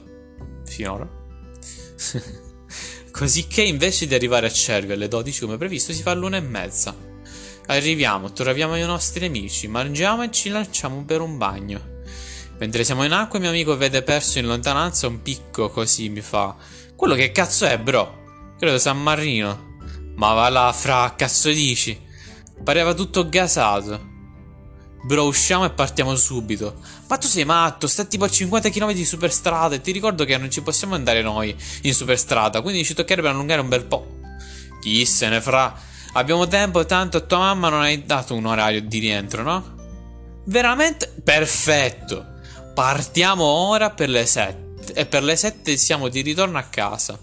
Finora. <laughs> Così che invece di arrivare a Cervi alle 12 come previsto si fa l'una e mezza. Arriviamo, troviamo i nostri amici, mangiamo e ci lanciamo per un bagno. Mentre siamo in acqua, mio amico vede perso in lontananza un picco così mi fa. Quello che cazzo è, bro? Credo San Marino. Ma va là, fra, cazzo dici? Pareva tutto gasato. Bro, usciamo e partiamo subito. Ma tu sei matto, sta tipo a 50 km di superstrada e ti ricordo che non ci possiamo andare noi in superstrada, quindi ci toccherebbe allungare un bel po'. Chi se ne fra? Abbiamo tempo, tanto tua mamma non hai dato un orario di rientro, no? Veramente perfetto. Partiamo ora per le 7 e per le 7 siamo di ritorno a casa.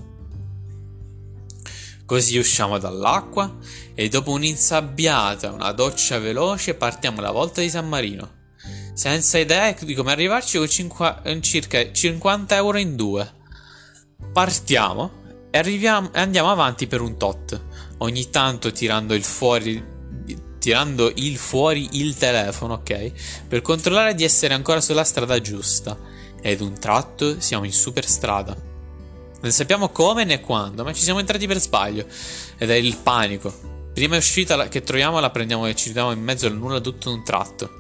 Così usciamo dall'acqua e dopo un'insabbiata, una doccia veloce, partiamo alla volta di San Marino. Senza idea di come arrivarci con cinqua- circa 50 euro in due. Partiamo e e andiamo avanti per un tot, ogni tanto tirando il fuori tirando il fuori il telefono, ok? Per controllare di essere ancora sulla strada giusta. Ed un tratto siamo in superstrada. Non sappiamo come né quando, ma ci siamo entrati per sbaglio. Ed è il panico. Prima uscita che troviamo la prendiamo e ci troviamo in mezzo al nulla tutto un tratto.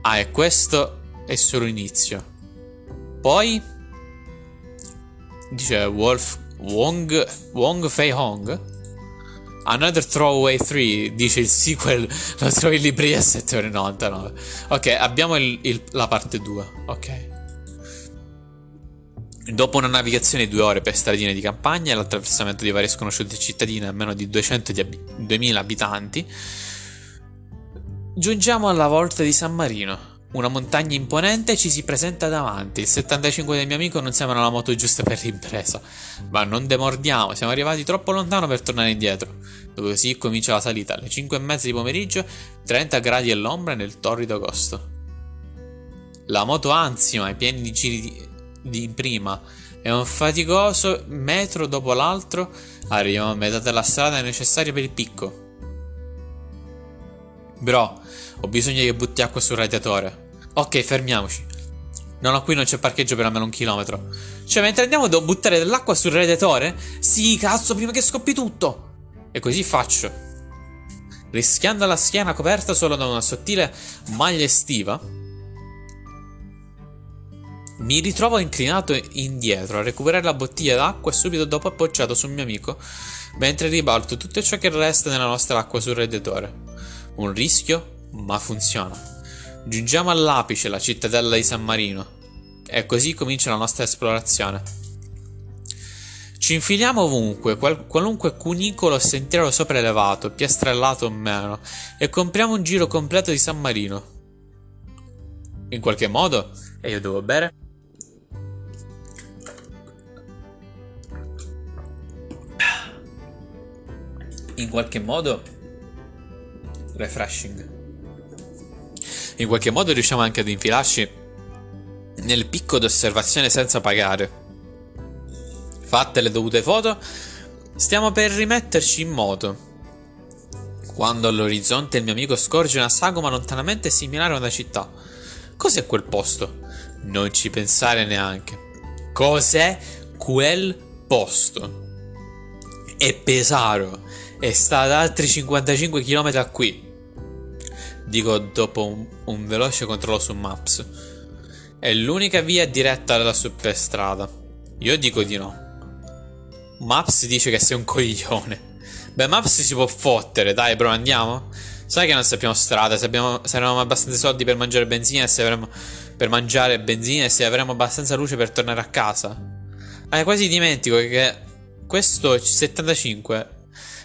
Ah, e questo è solo inizio. Poi dice Wolf Wong Wong Fei Hong. Another Throwaway 3 dice il sequel lo trovi in libreria a 7,99€. Ok, abbiamo il, il, la parte 2. Ok. Dopo una navigazione di due ore per stradine di campagna e l'attraversamento di varie sconosciute cittadine a meno di 200 di ab- 2000 abitanti, giungiamo alla volta di San Marino. Una montagna imponente ci si presenta davanti. Il 75 del mio amico non sembra la moto giusta per l'impresa. Ma non demordiamo, siamo arrivati troppo lontano per tornare indietro. Dove così comincia la salita. Alle 5 e mezza di pomeriggio, 30 gradi all'ombra nel torrido agosto. La moto ansima, i pieni di giri di, di prima e un faticoso metro dopo l'altro arriviamo a metà della strada necessaria per il picco. Bro, ho bisogno che butti acqua sul radiatore. Ok, fermiamoci. No, no, qui non c'è parcheggio per almeno un chilometro. Cioè, mentre andiamo devo buttare dell'acqua sul radiatore? Sì, cazzo, prima che scoppi tutto. E così faccio. Rischiando la schiena coperta solo da una sottile maglia estiva, mi ritrovo inclinato indietro a recuperare la bottiglia d'acqua e subito dopo appoggiato sul mio amico, mentre ribalto tutto ciò che resta nella nostra acqua sul radiatore. Un rischio, ma funziona. Giungiamo all'apice, la cittadella di San Marino, e così comincia la nostra esplorazione. Ci infiliamo ovunque, qual- qualunque cunicolo o sentiero sopraelevato, piastrellato o meno, e compriamo un giro completo di San Marino. In qualche modo, e io devo bere. In qualche modo, refreshing. In qualche modo riusciamo anche ad infilarci nel picco d'osservazione senza pagare. Fatte le dovute foto, stiamo per rimetterci in moto. Quando all'orizzonte il mio amico scorge una sagoma lontanamente similare a una città. Cos'è quel posto? Non ci pensare neanche. Cos'è quel posto? È Pesaro e sta ad altri 55 km da qui. Dico dopo un, un veloce controllo su Maps. È l'unica via diretta alla superstrada. Io dico di no. Maps dice che sei un <laughs> coglione. Beh, Maps si può fottere, dai, bro, andiamo? Sai che non sappiamo strada, se, abbiamo, se avremo abbastanza soldi per mangiare benzina se avremo per mangiare benzina e se avremo abbastanza luce per tornare a casa. Eh, quasi dimentico che questo 75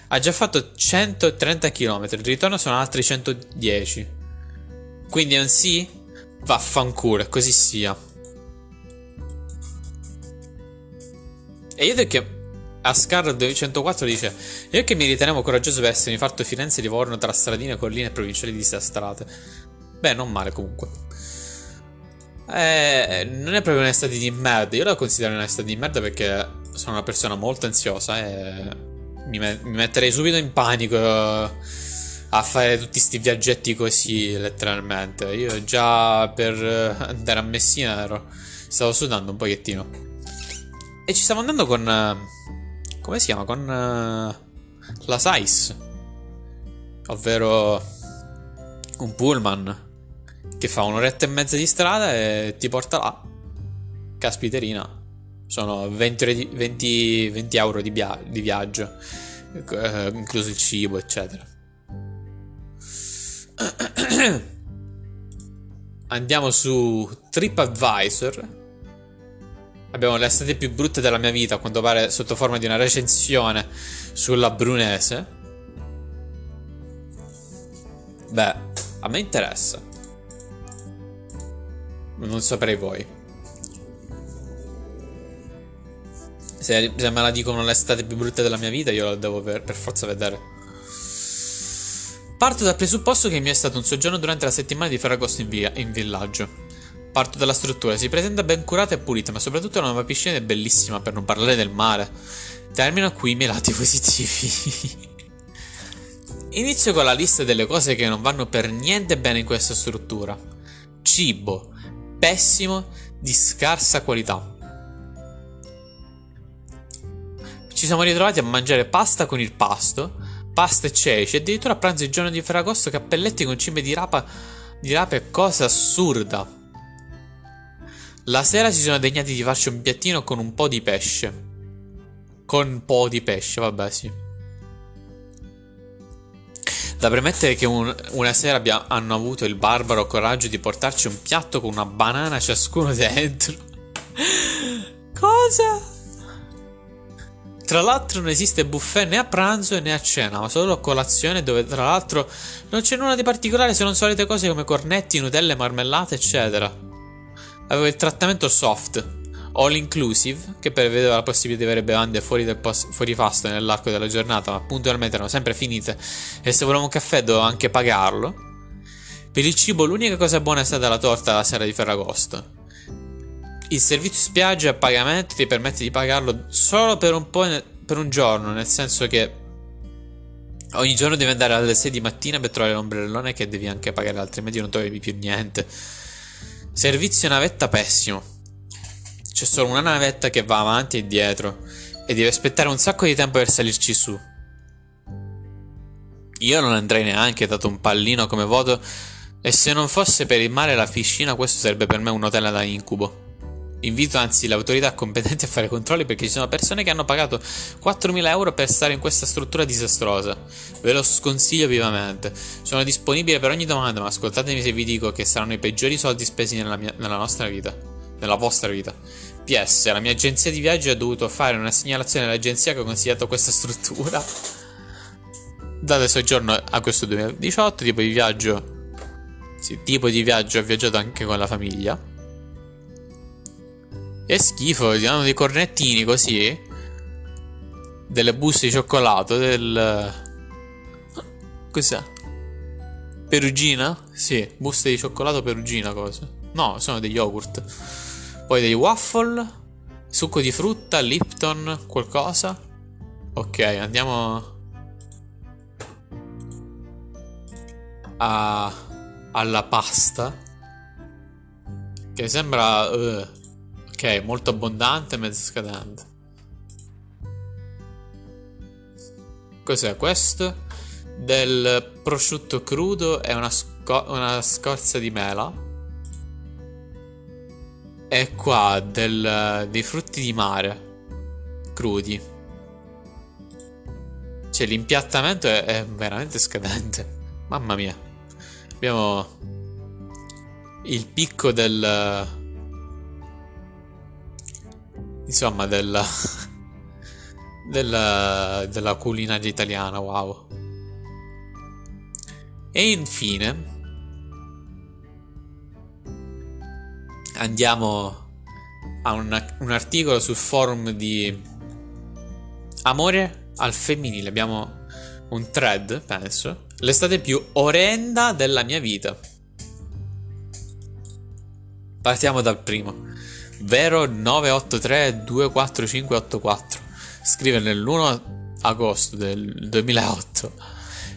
ha già fatto 130 km, il ritorno sono altri 110. Quindi è un sì? Vaffanculo, così sia. E io che Ascar 204 dice Io che mi ritenevo coraggioso per essermi fatto Firenze e Livorno tra stradine, colline e provinciali disastrate. Beh, non male comunque. Eh, non è proprio un'estate di merda. Io la considero un'estate di merda perché sono una persona molto ansiosa e mi, me- mi metterei subito in panico a fare tutti questi viaggetti così, letteralmente. Io già per andare a Messina ero, stavo sudando un pochettino. E ci stavo andando con come si chiama? Con la SAIS, ovvero un pullman che fa un'oretta e mezza di strada e ti porta là. Caspiterina, sono 20, 20, 20 euro di, via- di viaggio, eh, incluso il cibo, eccetera. <clears throat> Andiamo su TripAdvisor Abbiamo le estate più brutte della mia vita, a quanto pare sotto forma di una recensione sulla Brunese. Beh, a me interessa. Non saprei voi. Se, se me la dicono l'estate più brutta della mia vita, io la devo per, per forza vedere. Parto dal presupposto che mio è stato un soggiorno durante la settimana di Ferragosto in, via, in villaggio. Parto dalla struttura, si presenta ben curata e pulita, ma soprattutto la nuova piscina è bellissima, per non parlare del mare. Termino qui i miei lati <laughs> positivi. Inizio con la lista delle cose che non vanno per niente bene in questa struttura. Cibo, pessimo, di scarsa qualità. Ci siamo ritrovati a mangiare pasta con il pasto, pasta e ceci, addirittura a pranzo il giorno di Ferragosto cappelletti con cime di rapa, di rape, cosa assurda. La sera si sono degnati di farci un piattino con un po' di pesce. Con un po' di pesce, vabbè sì. Da premettere che un, una sera abbia, hanno avuto il barbaro coraggio di portarci un piatto con una banana ciascuno dentro. <laughs> Cosa? Tra l'altro non esiste buffet né a pranzo né a cena, ma solo a colazione dove tra l'altro non c'è nulla di particolare se non solite cose come cornetti, nutelle, marmellate, eccetera. Avevo il trattamento soft, all inclusive, che prevedeva la possibilità di avere bevande fuori, post- fuori pasto nell'arco della giornata, ma puntualmente erano sempre finite e se volevamo un caffè dovevo anche pagarlo. Per il cibo l'unica cosa buona è stata la torta la sera di Ferragosto. Il servizio spiaggia a pagamento ti permette di pagarlo solo per un, po' per un giorno, nel senso che ogni giorno devi andare alle 6 di mattina per trovare l'ombrellone che devi anche pagare, altrimenti non trovi più niente. Servizio navetta pessimo. C'è solo una navetta che va avanti e dietro e devi aspettare un sacco di tempo per salirci su. Io non andrei neanche, dato un pallino come voto, e se non fosse per il mare e la piscina, questo sarebbe per me un hotel da incubo. Invito anzi le autorità competenti a fare controlli perché ci sono persone che hanno pagato 4.000 euro per stare in questa struttura disastrosa. Ve lo sconsiglio vivamente. Sono disponibile per ogni domanda, ma ascoltatemi se vi dico che saranno i peggiori soldi spesi nella, mia, nella nostra vita. Nella vostra vita. PS, la mia agenzia di viaggio ha dovuto fare una segnalazione all'agenzia che ha consigliato questa struttura. Date soggiorno a questo 2018, tipo di viaggio. Sì, tipo di viaggio ho viaggiato anche con la famiglia. È schifo, ti danno dei cornettini così. Delle buste di cioccolato, del... Cos'è? Perugina? Sì, buste di cioccolato perugina cosa? No, sono degli yogurt. Poi dei waffle, succo di frutta, Lipton, qualcosa. Ok, andiamo a... alla pasta. Che sembra... Uh, Ok, molto abbondante, mezzo scadente. Cos'è questo? Del prosciutto crudo e una, sco- una scorza di mela. E qua del, dei frutti di mare crudi. Cioè, l'impiattamento è, è veramente scadente. Mamma mia. Abbiamo il picco del insomma della, <laughs> della, della culinaria italiana, wow. E infine andiamo a un, un articolo sul forum di Amore al femminile. Abbiamo un thread, penso. L'estate più orrenda della mia vita. Partiamo dal primo. Vero 983 24584 scrive nell'1 agosto del 2008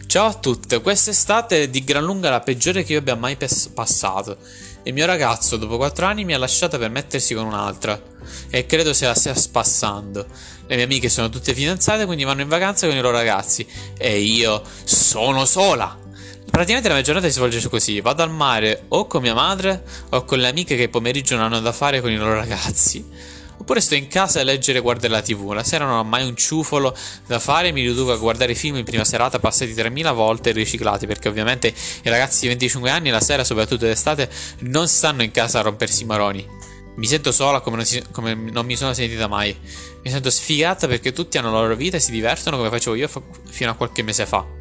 Ciao a tutte, quest'estate è di gran lunga la peggiore che io abbia mai pes- passato. Il mio ragazzo, dopo 4 anni, mi ha lasciata per mettersi con un'altra. E credo se la stia spassando. Le mie amiche sono tutte fidanzate, quindi vanno in vacanza con i loro ragazzi. E io sono sola. Praticamente la mia giornata si svolge così: vado al mare o con mia madre o con le amiche che pomeriggio non hanno da fare con i loro ragazzi. Oppure sto in casa a leggere e guardare la tv. La sera non ho mai un ciufolo da fare, mi riduco a guardare film in prima serata passati 3000 volte riciclati, perché ovviamente i ragazzi di 25 anni la sera, soprattutto d'estate, non stanno in casa a rompersi i maroni. Mi sento sola come non, si, come non, mi sono sentita mai. Mi sento sfigata perché tutti hanno la loro vita e si divertono come facevo io fino a qualche mese fa.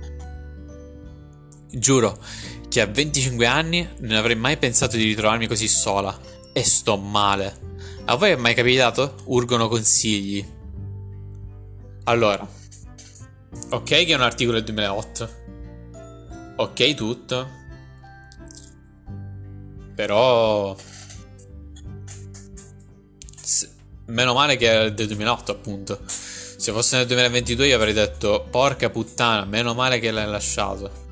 Giuro che a 25 anni non avrei mai pensato di ritrovarmi così sola. E sto male. A voi è mai capitato? Urgono consigli. Allora. Ok che è un articolo del 2008. Ok tutto. Però... se- Meno male che è del 2008 appunto. Se fosse nel 2022 io avrei detto porca puttana, meno male che l'hai lasciato.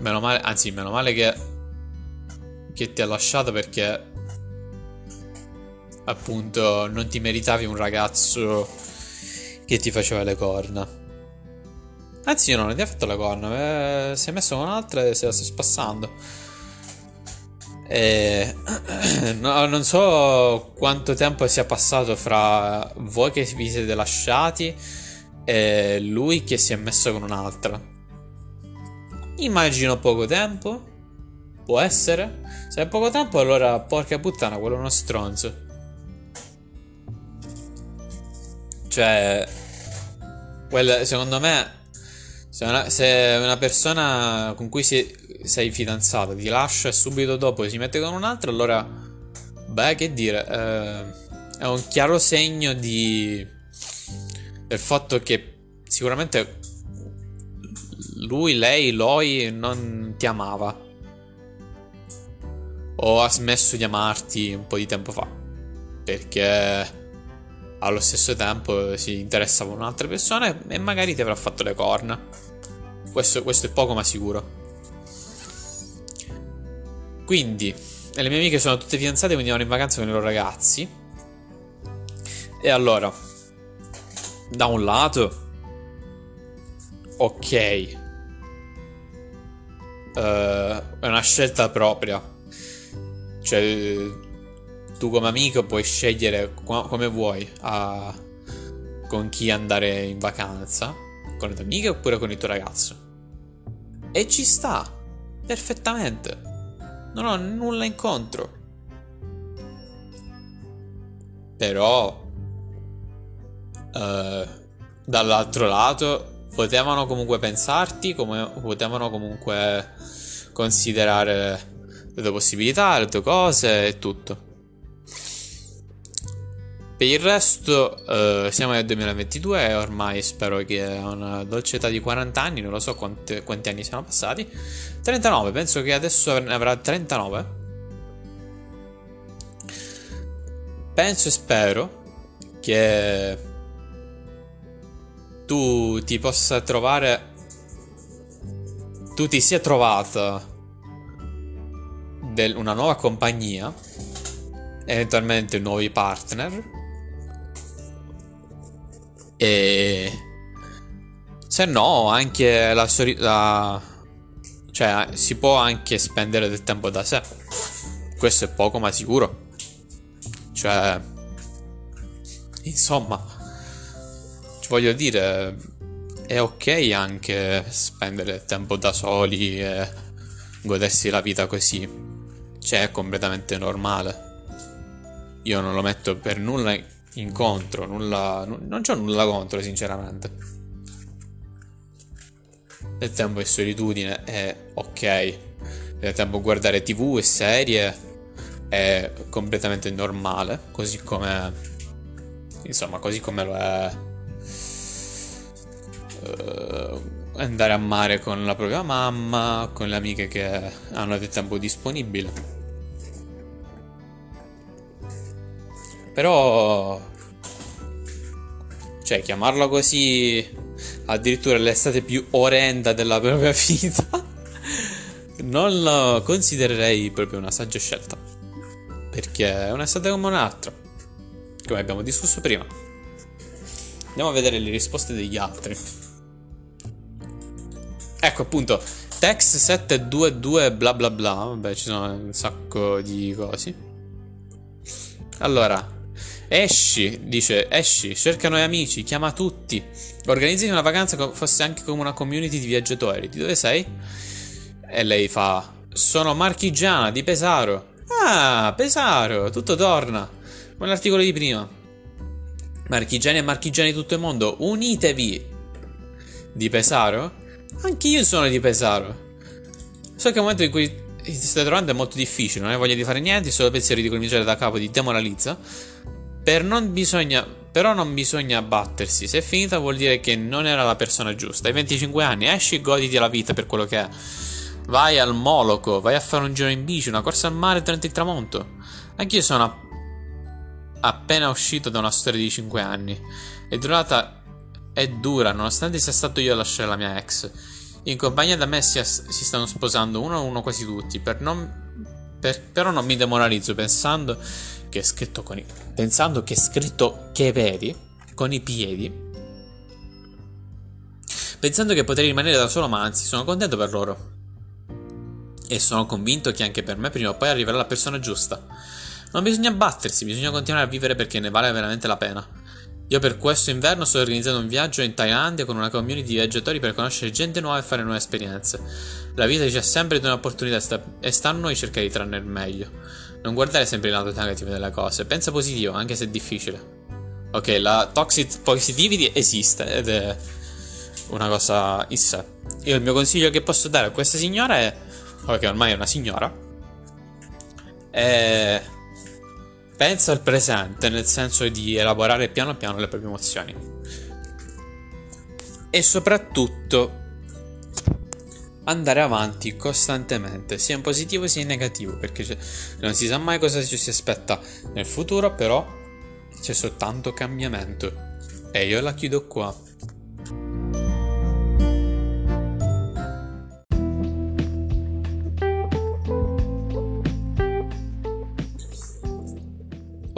Meno male, anzi, meno male che che ti ha lasciato perché appunto non ti meritavi un ragazzo che ti faceva le corna. Anzi, no, non ti ha fatto le corna, eh, si è messo con un'altra e se la sta spassando. E... <clears throat> no, non so quanto tempo sia passato fra voi che vi siete lasciati e lui che si è messo con un'altra. Immagino poco tempo. Può essere. Se è poco tempo, allora porca puttana, quello è uno stronzo. Cioè, quel- secondo me, se una, se una persona con cui si- sei fidanzato ti lascia e subito dopo si mette con un altro, allora, beh, che dire, eh, è un chiaro segno di, del fatto che sicuramente lui, lei, Loi non ti amava. O ha smesso di amarti un po' di tempo fa. Perché allo stesso tempo si interessava a un'altra persona e magari ti avrà fatto le corna. Questo, questo è poco ma sicuro. Quindi, le mie amiche sono tutte fidanzate, quindi vanno in vacanza con i loro ragazzi. E allora, da un lato, ok, eh, è una scelta propria. Cioè, tu come amico puoi scegliere qua- come vuoi a- con chi andare in vacanza, con le tue amiche oppure con il tuo ragazzo. E ci sta, perfettamente. Non ho nulla in contro. Però, eh, dall'altro lato, potevano comunque pensarti, come potevano comunque considerare le tue possibilità, le tue cose e tutto. Per il resto, eh, siamo nel 2022 e ormai spero che a una dolce età di 40 anni, non lo so quante- quanti anni siano passati. 39, penso che adesso ne avrà 39. Penso e spero che tu ti possa trovare. Tu ti sia trovata del- una nuova compagnia, eventualmente nuovi partner. E se no, anche la, la- cioè, si può anche spendere del tempo da sé. Questo è poco ma sicuro. Cioè, insomma, voglio dire, è ok anche spendere tempo da soli e godersi la vita così. Cioè, è completamente normale. Io non lo metto per nulla in contro, nulla, nu- non c'ho nulla contro, sinceramente. Nel tempo in solitudine è ok. Nel tempo guardare TV e serie è completamente normale, così come insomma, così come lo è eh, andare a mare con la propria mamma, con le amiche che hanno del tempo disponibile. Però cioè chiamarlo così addirittura l'estate più orrenda della propria <laughs> vita non lo considererei proprio una saggia scelta. Perché è un'estate come un'altra. Come abbiamo discusso prima. Andiamo a vedere le risposte degli altri. Ecco appunto, Tex 722 bla bla bla. Vabbè, ci sono un sacco di cose. Allora, esci, dice, esci, cerca nuovi amici, chiama tutti. Organizzi una vacanza co- fosse anche come una community di viaggiatori. Di dove sei? E lei fa: Sono marchigiana di Pesaro. Ah, Pesaro, tutto torna. Come l'articolo di prima. Marchigiani e marchigiani di tutto il mondo, unitevi. Di Pesaro? Anche io sono di Pesaro. So che è un momento in cui ti stai trovando è molto difficile, non hai voglia di fare niente, solo pensieri di cominciare da capo ti demoralizza. Per non bisogna, però non bisogna battersi. Se è finita vuol dire che non era la persona giusta. Hai 25 anni, esci e goditi la vita per quello che è. Vai al Moloco, vai a fare un giro in bici, una corsa al mare durante il tramonto. Anch'io sono appena uscito da una storia di 5 anni. È durata. È dura, nonostante sia stato io a lasciare la mia ex. In compagnia da me si, si stanno sposando uno a uno quasi tutti. Per non, per, però non mi demoralizzo pensando che è scritto con i. Pensando che è scritto che vedi con i piedi. Pensando che potrei rimanere da solo, ma anzi, sono contento per loro. E sono convinto che anche per me prima o poi arriverà la persona giusta. Non bisogna battersi, bisogna continuare a vivere perché ne vale veramente la pena. Io per questo inverno sto organizzando un viaggio in Thailandia con una community di viaggiatori per conoscere gente nuova e fare nuove esperienze. La vita ci ha sempre dato un'opportunità e sta a noi cercare di trarne il meglio. Non guardare sempre il lato negativo delle cose, pensa positivo, anche se è difficile. Ok, la toxic positivity esiste ed è una cosa in sé. Io il mio consiglio che posso dare a questa signora è, che ormai è una signora, è pensa al presente nel senso di elaborare piano piano le proprie emozioni. E soprattutto andare avanti costantemente, sia in positivo sia in negativo, perché non si sa mai cosa ci si aspetta nel futuro, però c'è soltanto cambiamento. E io la chiudo qua.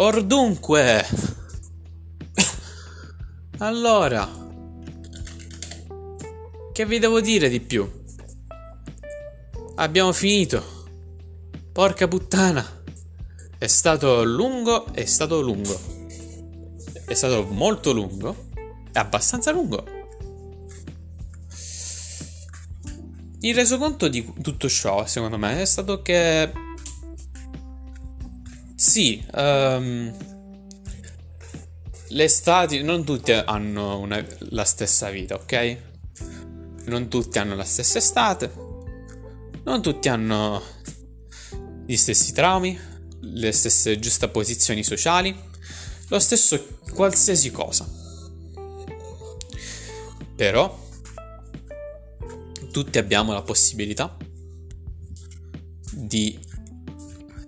Or dunque. allora. Che vi devo dire di più? Abbiamo finito. Porca puttana. È stato lungo, è stato lungo. È stato molto lungo. È abbastanza lungo. Il resoconto di tutto ciò, secondo me, è stato che sì, um, le estati non tutte hanno una, la stessa vita, ok? Non tutti hanno la stessa estate, non tutti hanno gli stessi traumi, le stesse giustapposizioni sociali, lo stesso qualsiasi cosa. Però tutti abbiamo la possibilità di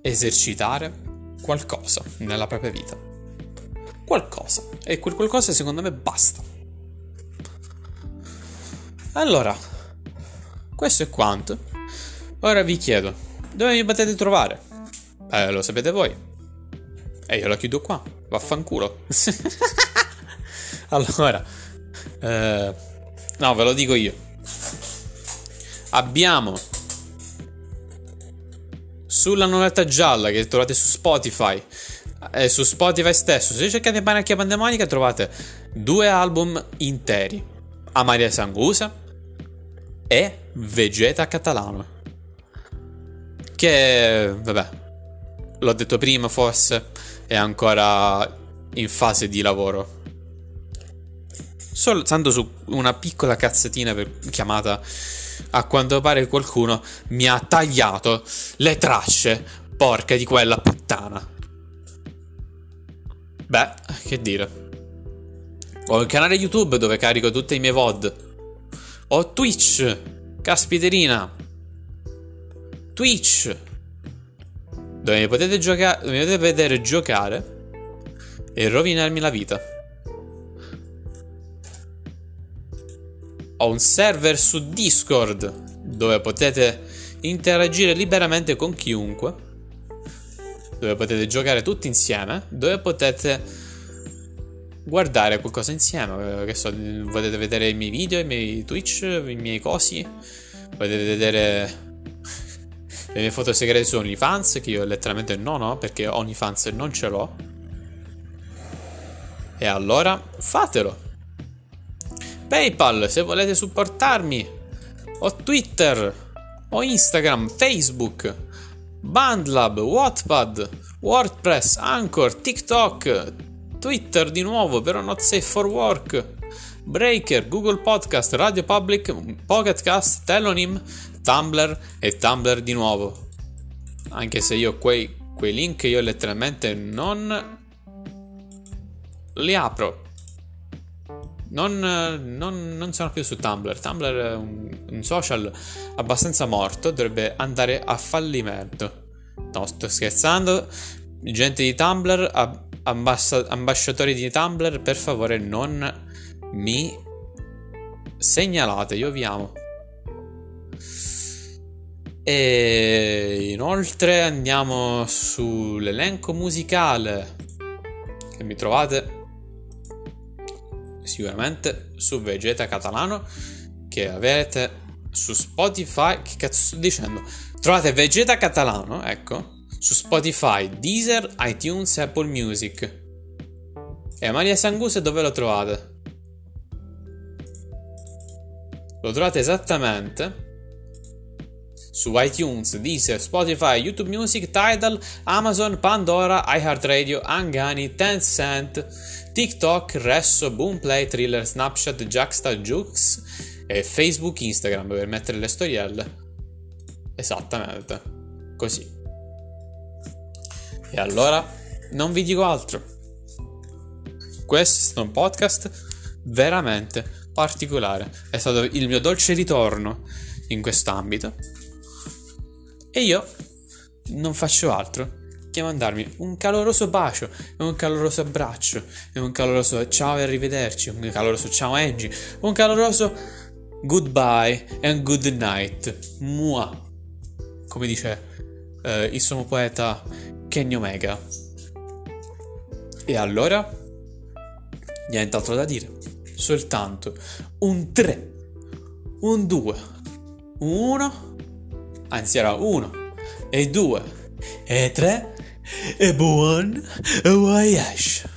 esercitare qualcosa nella propria vita. Qualcosa. E quel qualcosa secondo me basta. Allora, questo è quanto. Ora vi chiedo, dove mi potete trovare? Eh, lo sapete voi. E io la chiudo qua. Vaffanculo. <laughs> allora, eh, no, ve lo dico io. Abbiamo sulla novetta gialla che trovate su Spotify. Eh, su Spotify stesso, se cercate Panacchia Pandemonica trovate due album interi. Amaria Sangusa e Vegeta Catalano. Che, vabbè, l'ho detto prima forse, è ancora in fase di lavoro. Soltanto su una piccola cazzatina per, chiamata a quanto pare qualcuno mi ha tagliato le tracce, porca di quella puttana. Beh, che dire. Ho il canale YouTube dove carico tutti i miei VOD. Ho Twitch, caspiterina. Twitch, dove mi potete, giocare, mi potete vedere giocare e rovinarmi la vita. Ho un server su Discord dove potete interagire liberamente con chiunque, dove potete giocare tutti insieme, dove potete guardare qualcosa insieme, eh, che so, potete vedere i miei video, i miei Twitch, i miei cosi, potete vedere <laughs> le mie foto segrete su OnlyFans, che io letteralmente non ho, perché OnlyFans non ce l'ho. E allora fatelo. PayPal se volete supportarmi. Ho Twitter, ho Instagram, Facebook, Bandlab, Wattpad, WordPress, Anchor, TikTok, Twitter di nuovo, però not safe for work. Breaker, Google Podcast, Radio Public, Pocketcast, Telonym, Tumblr e Tumblr di nuovo. Anche se io quei, quei link io letteralmente non li apro. Non, non, non sono più su Tumblr. Tumblr è un, un social abbastanza morto, dovrebbe andare a fallimento. No, sto scherzando. Gente di Tumblr, ambassa- ambasciatori di Tumblr, per favore non mi segnalate, io vi amo. E inoltre andiamo sull'elenco musicale che mi trovate sicuramente su Vegeta Catalano che avete su Spotify. Che cazzo sto dicendo? Trovate Vegeta Catalano, ecco, su Spotify, Deezer, iTunes, Apple Music. E Maria Sanguse dove lo trovate? Lo trovate esattamente su iTunes, Deezer, Spotify, YouTube Music, Tidal, Amazon, Pandora, iHeartRadio, Angani, Tencent, TikTok, Resso, Boomplay, Thriller, Snapchat, Jacksta, Jux e Facebook, Instagram per mettere le storielle. Esattamente. Così. E allora, non vi dico altro. Questo è un podcast veramente particolare. È stato il mio dolce ritorno in quest'ambito. E io non faccio altro che mandarmi un caloroso bacio un caloroso abbraccio un caloroso ciao e arrivederci, un caloroso ciao Angie, un caloroso goodbye and good night. Mua. Come dice eh, il sommo poeta Kenny Omega. E allora? Nient'altro da dire. Soltanto un 3, un 2, un 1 anzi era uno e due e tre e buon voyage.